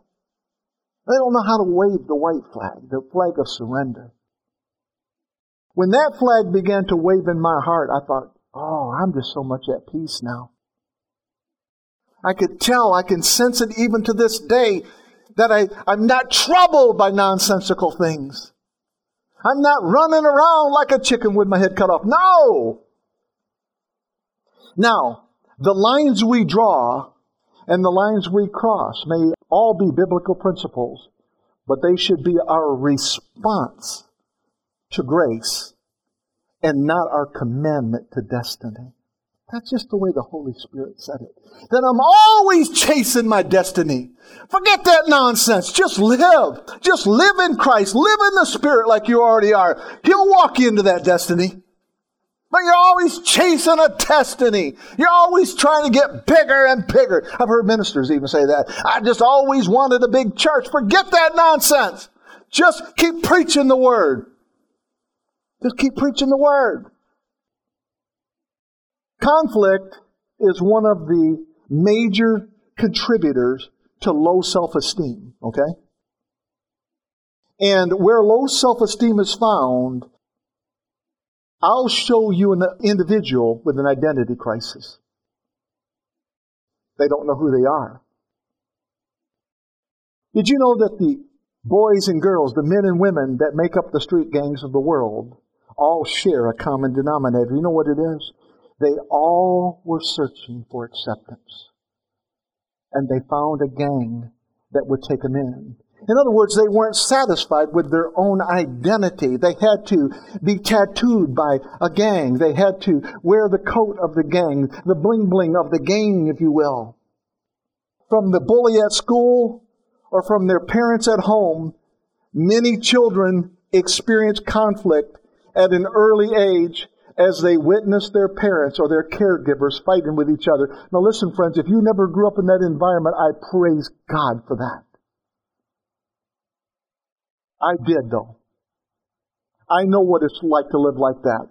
They don't know how to wave the white flag, the flag of surrender. When that flag began to wave in my heart, I thought, oh, I'm just so much at peace now. I could tell, I can sense it even to this day that I, I'm not troubled by nonsensical things. I'm not running around like a chicken with my head cut off. No! Now, the lines we draw and the lines we cross may all be biblical principles, but they should be our response to grace and not our commandment to destiny. That's just the way the Holy Spirit said it. That I'm always chasing my destiny. Forget that nonsense. Just live. Just live in Christ. Live in the Spirit like you already are. He'll walk you into that destiny. But you're always chasing a destiny. You're always trying to get bigger and bigger. I've heard ministers even say that. I just always wanted a big church. Forget that nonsense. Just keep preaching the word. Just keep preaching the word. Conflict is one of the major contributors to low self esteem, okay? And where low self esteem is found, I'll show you an individual with an identity crisis. They don't know who they are. Did you know that the boys and girls, the men and women that make up the street gangs of the world, all share a common denominator? You know what it is? They all were searching for acceptance. And they found a gang that would take them in. In other words, they weren't satisfied with their own identity. They had to be tattooed by a gang. They had to wear the coat of the gang, the bling bling of the gang, if you will. From the bully at school or from their parents at home, many children experience conflict at an early age as they witness their parents or their caregivers fighting with each other. Now listen, friends, if you never grew up in that environment, I praise God for that. I did, though. I know what it's like to live like that.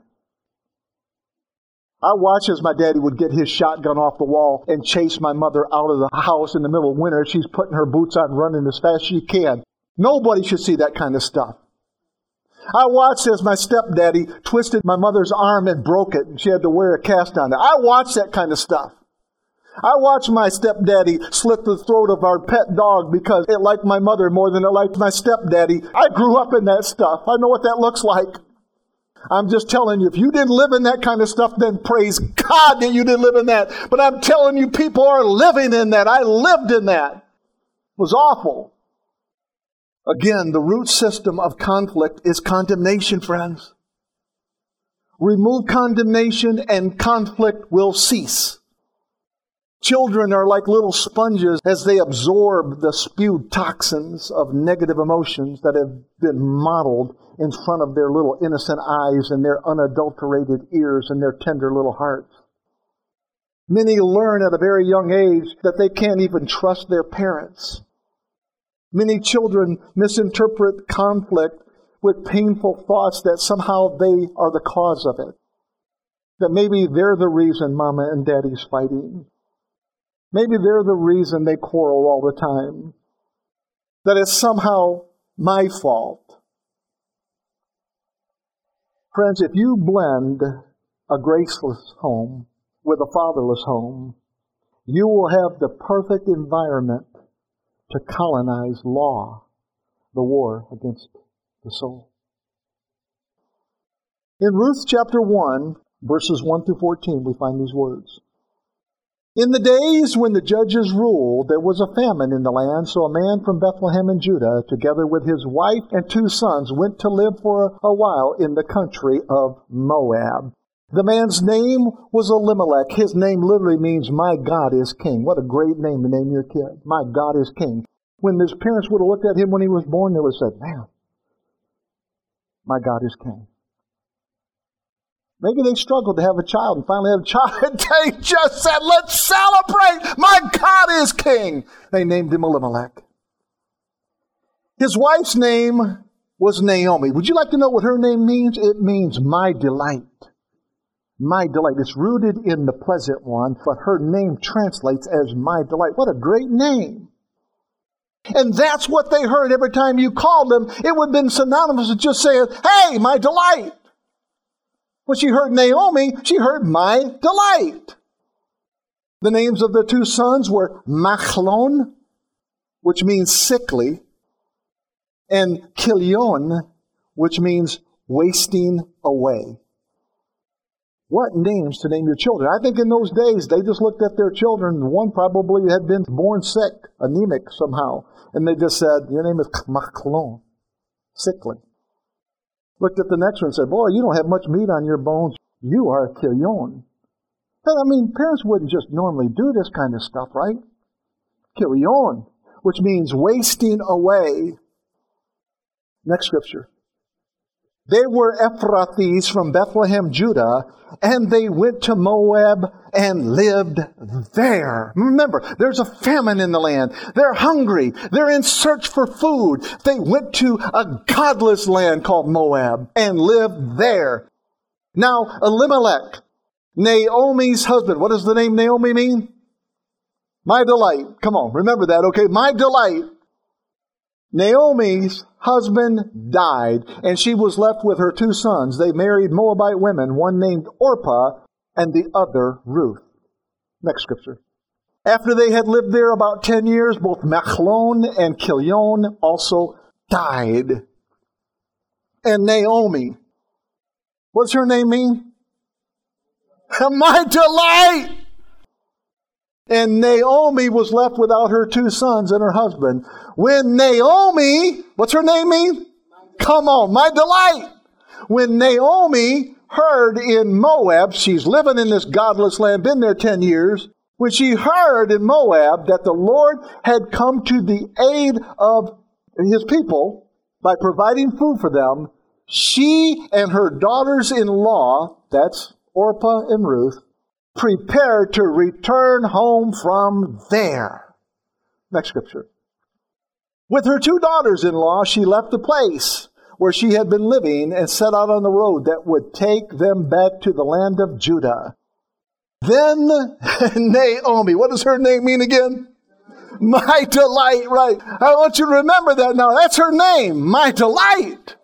I watched as my daddy would get his shotgun off the wall and chase my mother out of the house in the middle of winter. She's putting her boots on and running as fast as she can. Nobody should see that kind of stuff. I watched as my stepdaddy twisted my mother's arm and broke it, and she had to wear a cast on it. I watched that kind of stuff. I watched my stepdaddy slit the throat of our pet dog because it liked my mother more than it liked my stepdaddy. I grew up in that stuff. I know what that looks like. I'm just telling you, if you didn't live in that kind of stuff, then praise God that you didn't live in that. But I'm telling you, people are living in that. I lived in that. It was awful. Again, the root system of conflict is condemnation, friends. Remove condemnation and conflict will cease. Children are like little sponges as they absorb the spewed toxins of negative emotions that have been modeled in front of their little innocent eyes and their unadulterated ears and their tender little hearts. Many learn at a very young age that they can't even trust their parents. Many children misinterpret conflict with painful thoughts that somehow they are the cause of it. That maybe they're the reason mama and daddy's fighting. Maybe they're the reason they quarrel all the time. That it's somehow my fault. Friends, if you blend a graceless home with a fatherless home, you will have the perfect environment to colonize law, the war against the soul. In Ruth chapter 1, verses 1 through 14, we find these words. In the days when the judges ruled, there was a famine in the land, so a man from Bethlehem in Judah, together with his wife and two sons, went to live for a while in the country of Moab. The man's name was Elimelech. His name literally means, My God is King. What a great name to name your kid. My God is King. When his parents would have looked at him when he was born, they would have said, Man, my God is King. Maybe they struggled to have a child and finally had a child and they just said, let's celebrate. My God is king. They named him Elimelech. His wife's name was Naomi. Would you like to know what her name means? It means my delight. My delight. It's rooted in the pleasant one, but her name translates as my delight. What a great name. And that's what they heard every time you called them. It would have been synonymous with just saying, hey, my delight. When she heard Naomi, she heard my delight. The names of the two sons were Machlon, which means sickly, and Kilion, which means wasting away. What names to name your children? I think in those days they just looked at their children. One probably had been born sick, anemic somehow, and they just said, Your name is Machlon, sickly. Looked at the next one and said, Boy, you don't have much meat on your bones. You are a kilion. I mean, parents wouldn't just normally do this kind of stuff, right? Kilion, which means wasting away. Next scripture. They were Ephrathis from Bethlehem, Judah, and they went to Moab and lived there. Remember, there's a famine in the land. They're hungry. They're in search for food. They went to a godless land called Moab and lived there. Now, Elimelech, Naomi's husband, what does the name Naomi mean? My delight. Come on, remember that, okay? My delight. Naomi's husband died, and she was left with her two sons. They married Moabite women, one named Orpah and the other Ruth. Next scripture. After they had lived there about 10 years, both Machlon and Kilion also died. And Naomi, what's her name mean? My delight! And Naomi was left without her two sons and her husband. When Naomi, what's her name mean? Come on, my delight. When Naomi heard in Moab, she's living in this godless land, been there 10 years. When she heard in Moab that the Lord had come to the aid of his people by providing food for them, she and her daughters in law, that's Orpah and Ruth, prepared to return home from there. Next scripture. With her two daughters in law, she left the place where she had been living and set out on the road that would take them back to the land of Judah. Then Naomi, what does her name mean again? My delight, right. I want you to remember that now. That's her name, my delight.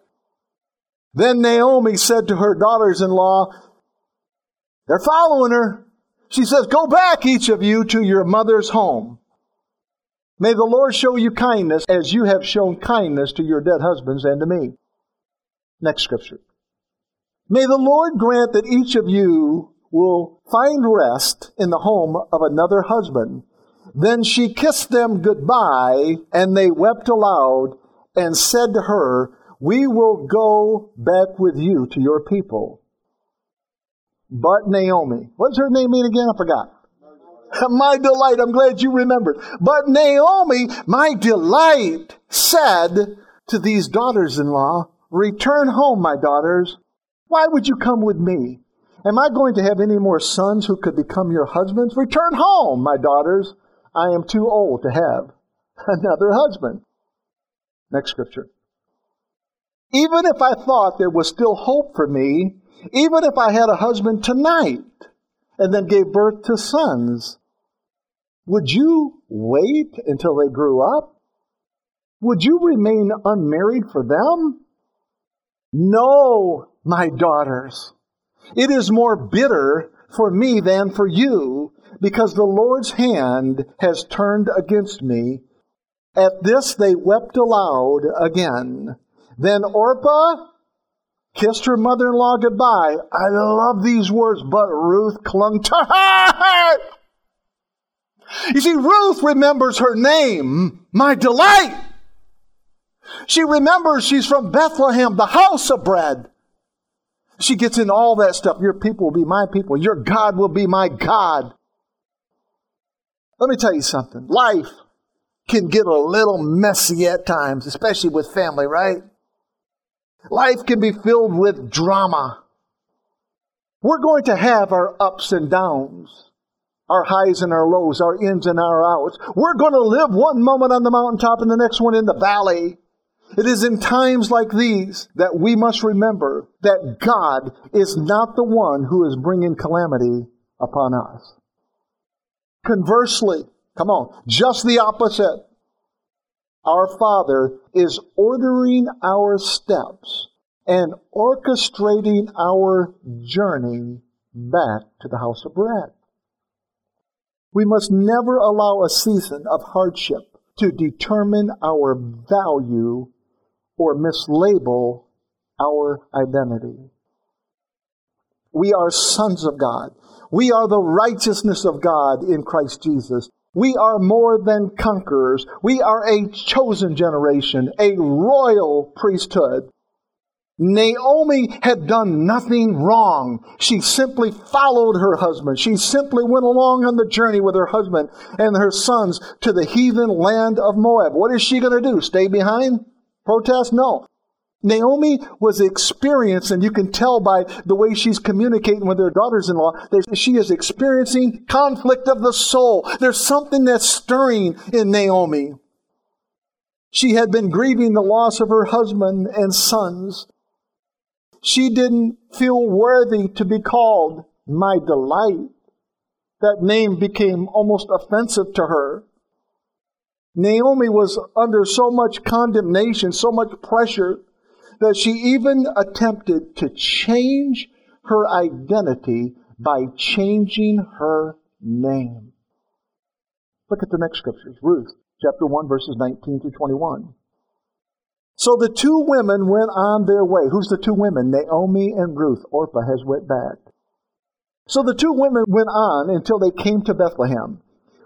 Then Naomi said to her daughters in law, they're following her. She says, Go back, each of you, to your mother's home. May the Lord show you kindness as you have shown kindness to your dead husbands and to me. Next scripture. May the Lord grant that each of you will find rest in the home of another husband. Then she kissed them goodbye, and they wept aloud and said to her, We will go back with you to your people. But Naomi, what's her name mean again? I forgot. my delight. I'm glad you remembered. But Naomi, my delight, said to these daughters in law, Return home, my daughters. Why would you come with me? Am I going to have any more sons who could become your husbands? Return home, my daughters. I am too old to have another husband. Next scripture. Even if I thought there was still hope for me, even if I had a husband tonight and then gave birth to sons, would you wait until they grew up? Would you remain unmarried for them? No, my daughters. It is more bitter for me than for you, because the Lord's hand has turned against me. At this they wept aloud again. Then Orpah kissed her mother in law goodbye. I love these words, but Ruth clung to her. You see, Ruth remembers her name, my delight. She remembers she's from Bethlehem, the house of bread. She gets in all that stuff. Your people will be my people. Your God will be my God. Let me tell you something. Life can get a little messy at times, especially with family, right? Life can be filled with drama. We're going to have our ups and downs, our highs and our lows, our ins and our outs. We're going to live one moment on the mountaintop and the next one in the valley. It is in times like these that we must remember that God is not the one who is bringing calamity upon us. Conversely, come on, just the opposite. Our Father is ordering our steps and orchestrating our journey back to the house of bread. We must never allow a season of hardship to determine our value or mislabel our identity. We are sons of God. We are the righteousness of God in Christ Jesus. We are more than conquerors. We are a chosen generation, a royal priesthood. Naomi had done nothing wrong. She simply followed her husband. She simply went along on the journey with her husband and her sons to the heathen land of Moab. What is she going to do? Stay behind? Protest? No. Naomi was experienced, and you can tell by the way she's communicating with her daughters in law, that she is experiencing conflict of the soul. There's something that's stirring in Naomi. She had been grieving the loss of her husband and sons. She didn't feel worthy to be called my delight. That name became almost offensive to her. Naomi was under so much condemnation, so much pressure, that she even attempted to change her identity by changing her name. Look at the next scriptures Ruth, chapter 1, verses 19 to 21. So the two women went on their way. Who's the two women? Naomi and Ruth. Orpah has went back. So the two women went on until they came to Bethlehem.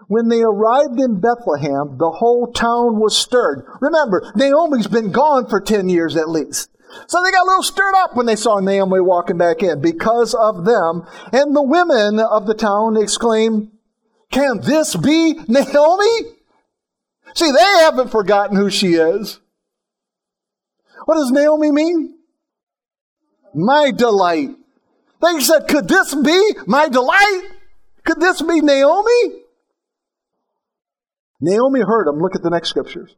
When they arrived in Bethlehem, the whole town was stirred. Remember, Naomi's been gone for 10 years at least. So they got a little stirred up when they saw Naomi walking back in because of them. And the women of the town exclaimed, Can this be Naomi? See, they haven't forgotten who she is. What does Naomi mean? My delight. They said, Could this be my delight? Could this be Naomi? Naomi heard him. Look at the next scriptures.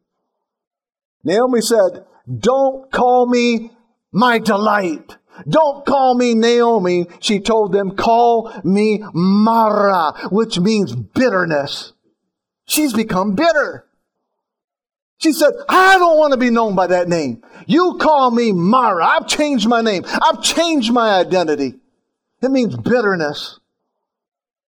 Naomi said, Don't call me my delight. Don't call me Naomi. She told them, Call me Mara, which means bitterness. She's become bitter. She said, I don't want to be known by that name. You call me Mara. I've changed my name. I've changed my identity. It means bitterness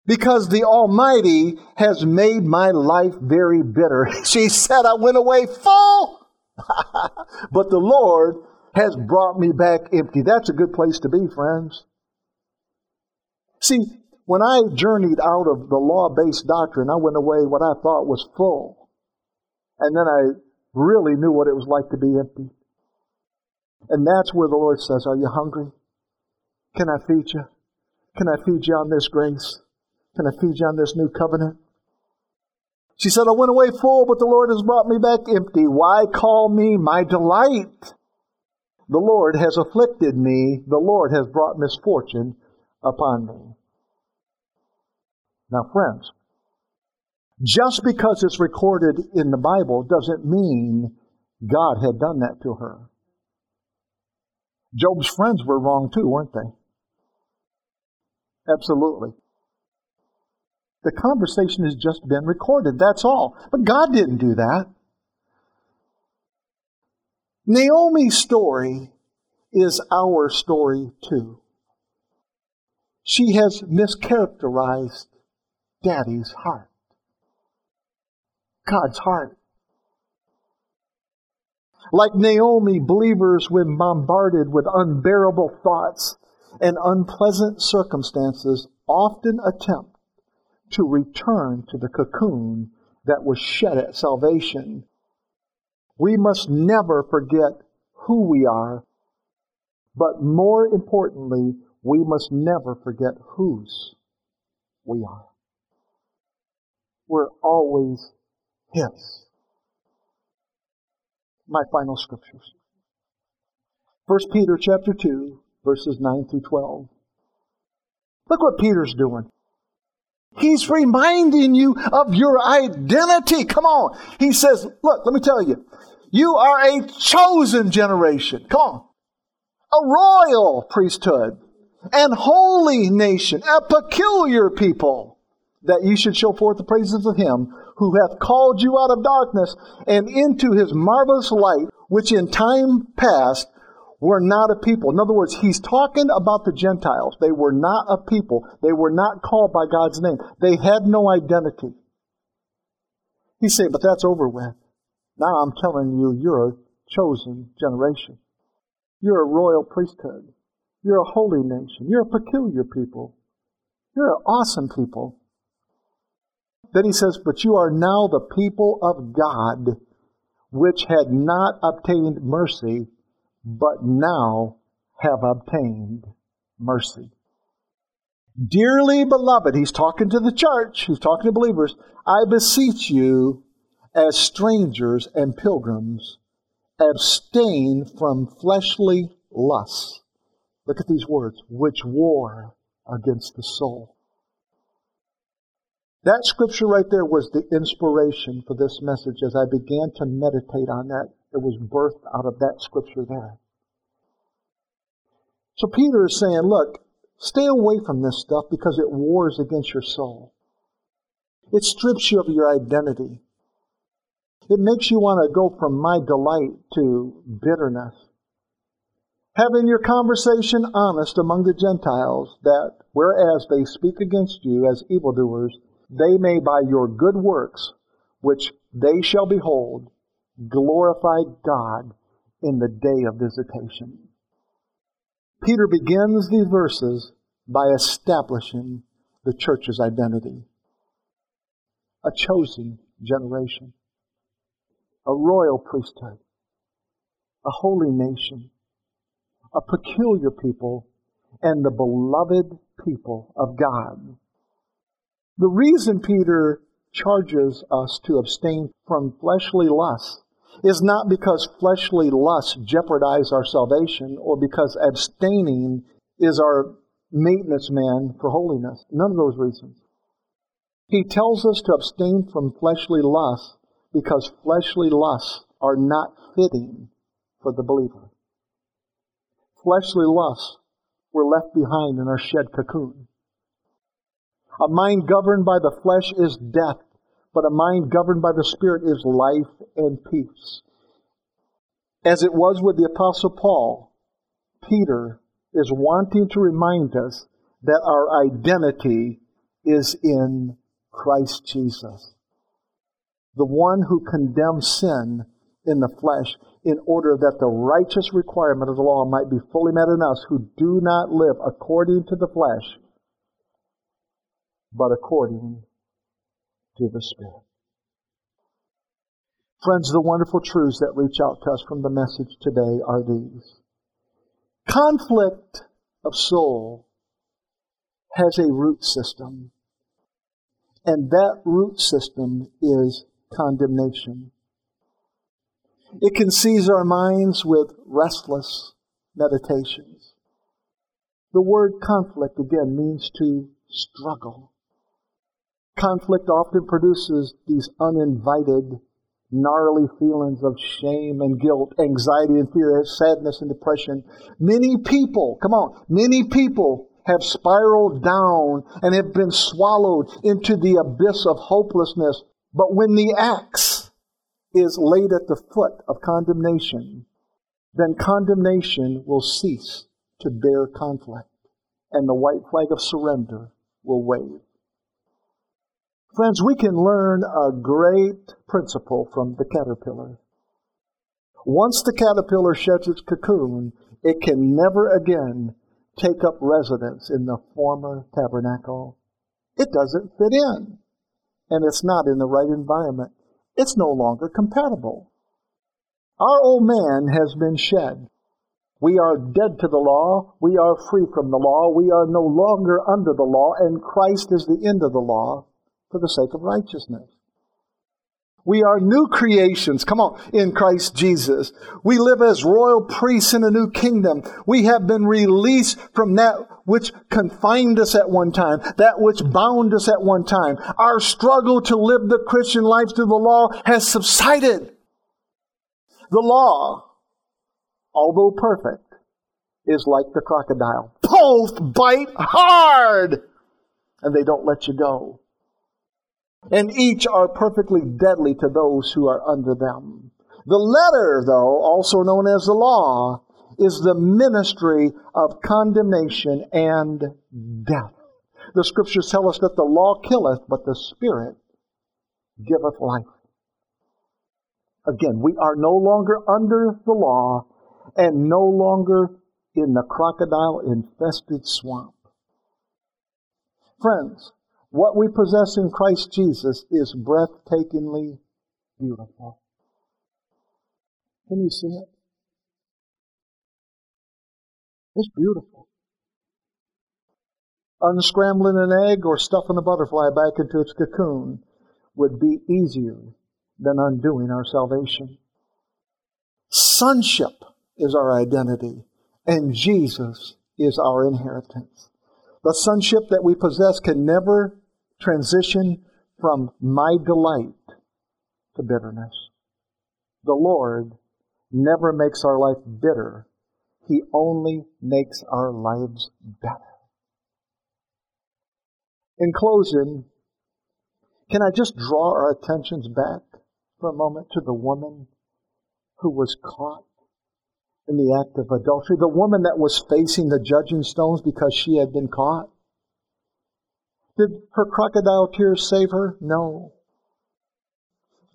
because the Almighty has made my life very bitter. She said, I went away full, but the Lord has brought me back empty. That's a good place to be, friends. See, when I journeyed out of the law based doctrine, I went away what I thought was full. And then I really knew what it was like to be empty. And that's where the Lord says, Are you hungry? Can I feed you? Can I feed you on this grace? Can I feed you on this new covenant? She said, I went away full, but the Lord has brought me back empty. Why call me my delight? The Lord has afflicted me. The Lord has brought misfortune upon me. Now, friends, just because it's recorded in the Bible doesn't mean God had done that to her. Job's friends were wrong too, weren't they? Absolutely. The conversation has just been recorded, that's all. But God didn't do that. Naomi's story is our story too. She has mischaracterized Daddy's heart. God's heart. Like Naomi, believers, when bombarded with unbearable thoughts and unpleasant circumstances, often attempt to return to the cocoon that was shed at salvation. We must never forget who we are, but more importantly, we must never forget whose we are. We're always His. My final scriptures. 1 Peter chapter 2, verses 9 through 12. Look what Peter's doing. He's reminding you of your identity. Come on. He says, look, let me tell you. You are a chosen generation. Come on. A royal priesthood and holy nation, a peculiar people, that you should show forth the praises of him who hath called you out of darkness and into his marvelous light, which in time past were not a people. In other words, he's talking about the Gentiles. They were not a people. They were not called by God's name. They had no identity. He saying, but that's over with. Now I'm telling you, you're a chosen generation. You're a royal priesthood. You're a holy nation. You're a peculiar people. You're an awesome people. Then he says, But you are now the people of God, which had not obtained mercy, but now have obtained mercy. Dearly beloved, he's talking to the church, he's talking to believers. I beseech you, as strangers and pilgrims, abstain from fleshly lusts. Look at these words, which war against the soul. That scripture right there was the inspiration for this message as I began to meditate on that it was birthed out of that scripture there. So Peter is saying, look, stay away from this stuff because it wars against your soul. It strips you of your identity. It makes you want to go from my delight to bitterness. Having your conversation honest among the Gentiles, that whereas they speak against you as evildoers, they may by your good works, which they shall behold, glorify God in the day of visitation. Peter begins these verses by establishing the church's identity. A chosen generation, a royal priesthood, a holy nation, a peculiar people, and the beloved people of God. The reason Peter charges us to abstain from fleshly lusts is not because fleshly lusts jeopardize our salvation or because abstaining is our maintenance man for holiness. None of those reasons. He tells us to abstain from fleshly lusts because fleshly lusts are not fitting for the believer. Fleshly lusts were left behind in our shed cocoon. A mind governed by the flesh is death, but a mind governed by the Spirit is life and peace. As it was with the Apostle Paul, Peter is wanting to remind us that our identity is in Christ Jesus. The one who condemns sin in the flesh in order that the righteous requirement of the law might be fully met in us who do not live according to the flesh, but according to the Spirit. Friends, the wonderful truths that reach out to us from the message today are these. Conflict of soul has a root system, and that root system is condemnation. It can seize our minds with restless meditations. The word conflict, again, means to struggle. Conflict often produces these uninvited, gnarly feelings of shame and guilt, anxiety and fear, sadness and depression. Many people, come on, many people have spiraled down and have been swallowed into the abyss of hopelessness. But when the axe is laid at the foot of condemnation, then condemnation will cease to bear conflict and the white flag of surrender will wave. Friends, we can learn a great principle from the caterpillar. Once the caterpillar sheds its cocoon, it can never again take up residence in the former tabernacle. It doesn't fit in, and it's not in the right environment it's no longer compatible. Our old man has been shed. We are dead to the law. We are free from the law. We are no longer under the law, and Christ is the end of the law for the sake of righteousness. We are new creations, come on, in Christ Jesus. We live as royal priests in a new kingdom. We have been released from that which confined us at one time, that which bound us at one time. Our struggle to live the Christian life through the law has subsided. The law, although perfect, is like the crocodile. Both bite hard and they don't let you go and each are perfectly deadly to those who are under them. The letter, though, also known as the law, is the ministry of condemnation and death. The scriptures tell us that the law killeth, but the Spirit giveth life. Again, we are no longer under the law and no longer in the crocodile infested swamp. Friends, what we possess in Christ Jesus is breathtakingly beautiful. Can you see it? It's beautiful. Unscrambling an egg or stuffing a butterfly back into its cocoon would be easier than undoing our salvation. Sonship is our identity, and Jesus is our inheritance. The sonship that we possess can never transition from my delight to bitterness. The Lord never makes our life bitter. He only makes our lives better. In closing, can I just draw our attentions back for a moment to the woman who was caught in the act of adultery? The woman that was facing the judging stones because she had been caught? Did her crocodile tears save her? No.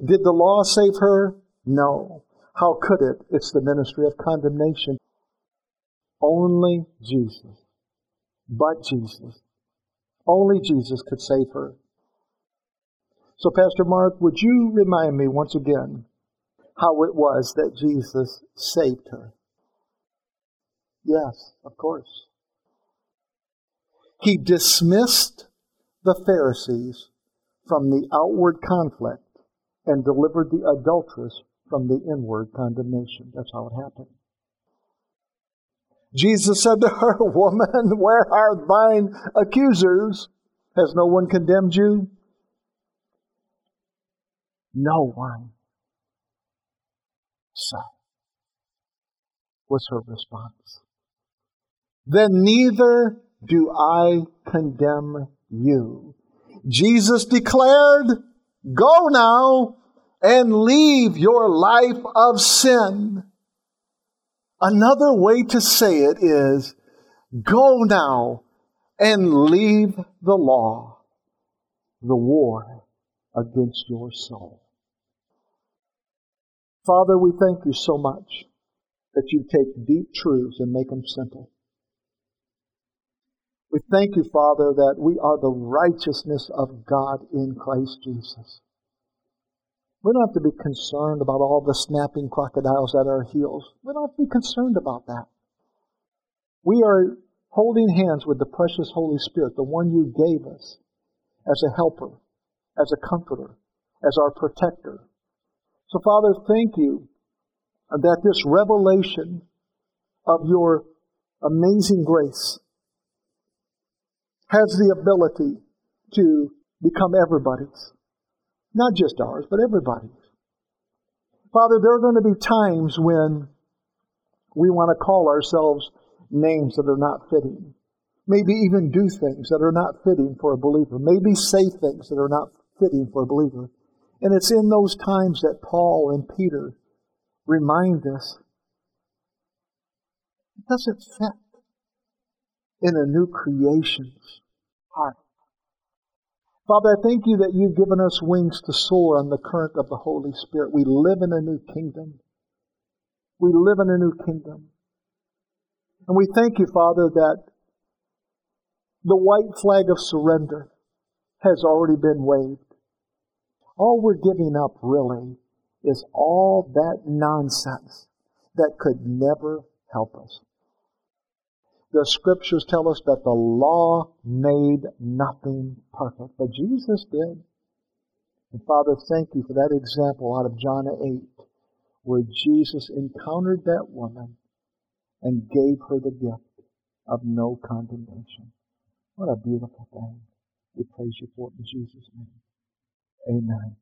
Did the law save her? No. How could it? It's the ministry of condemnation. Only Jesus. But Jesus. Only Jesus could save her. So, Pastor Mark, would you remind me once again how it was that Jesus saved her? Yes, of course. He dismissed the Pharisees from the outward conflict and delivered the adulteress from the inward condemnation. That's how it happened. Jesus said to her, Woman, where are thine accusers? Has no one condemned you? No one. So, was her response. Then neither do I condemn you. Jesus declared, Go now and leave your life of sin. Another way to say it is, Go now and leave the law, the war against your soul. Father, we thank you so much that you take deep truths and make them simple. We thank you, Father, that we are the righteousness of God in Christ Jesus. We don't have to be concerned about all the snapping crocodiles at our heels. We don't have to be concerned about that. We are holding hands with the precious Holy Spirit, the one you gave us as a helper, as a comforter, as our protector. So, Father, thank you that this revelation of your amazing grace has the ability to become everybody's. Not just ours, but everybody's. Father, there are going to be times when we want to call ourselves names that are not fitting. Maybe even do things that are not fitting for a believer. Maybe say things that are not fitting for a believer. And it's in those times that Paul and Peter remind us it doesn't fit in a new creation's heart. Father, I thank you that you've given us wings to soar on the current of the Holy Spirit. We live in a new kingdom. We live in a new kingdom. And we thank you, Father, that the white flag of surrender has already been waved. All we're giving up really is all that nonsense that could never help us. The scriptures tell us that the law made nothing perfect, but Jesus did. And Father, thank you for that example out of John 8, where Jesus encountered that woman and gave her the gift of no condemnation. What a beautiful thing. We praise you for it in Jesus' name. Amen.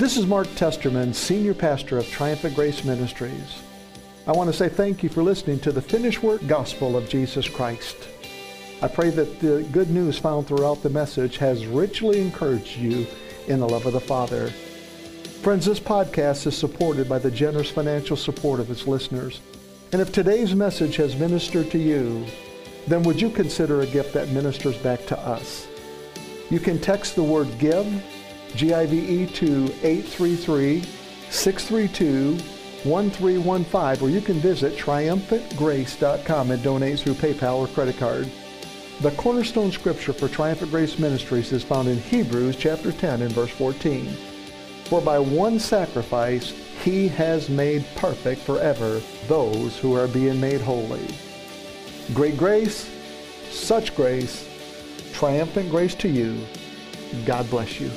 This is Mark Testerman, Senior Pastor of Triumphant Grace Ministries. I want to say thank you for listening to the finished work gospel of Jesus Christ. I pray that the good news found throughout the message has richly encouraged you in the love of the Father. Friends, this podcast is supported by the generous financial support of its listeners. And if today's message has ministered to you, then would you consider a gift that ministers back to us? You can text the word GIVE, G-I-V-E, to 833-632-1315, or you can visit triumphantgrace.com and donate through PayPal or credit card. The cornerstone scripture for Triumphant Grace Ministries is found in Hebrews chapter 10 and verse 14. For by one sacrifice he has made perfect forever those who are being made holy. Great grace, such grace, triumphant grace to you. God bless you.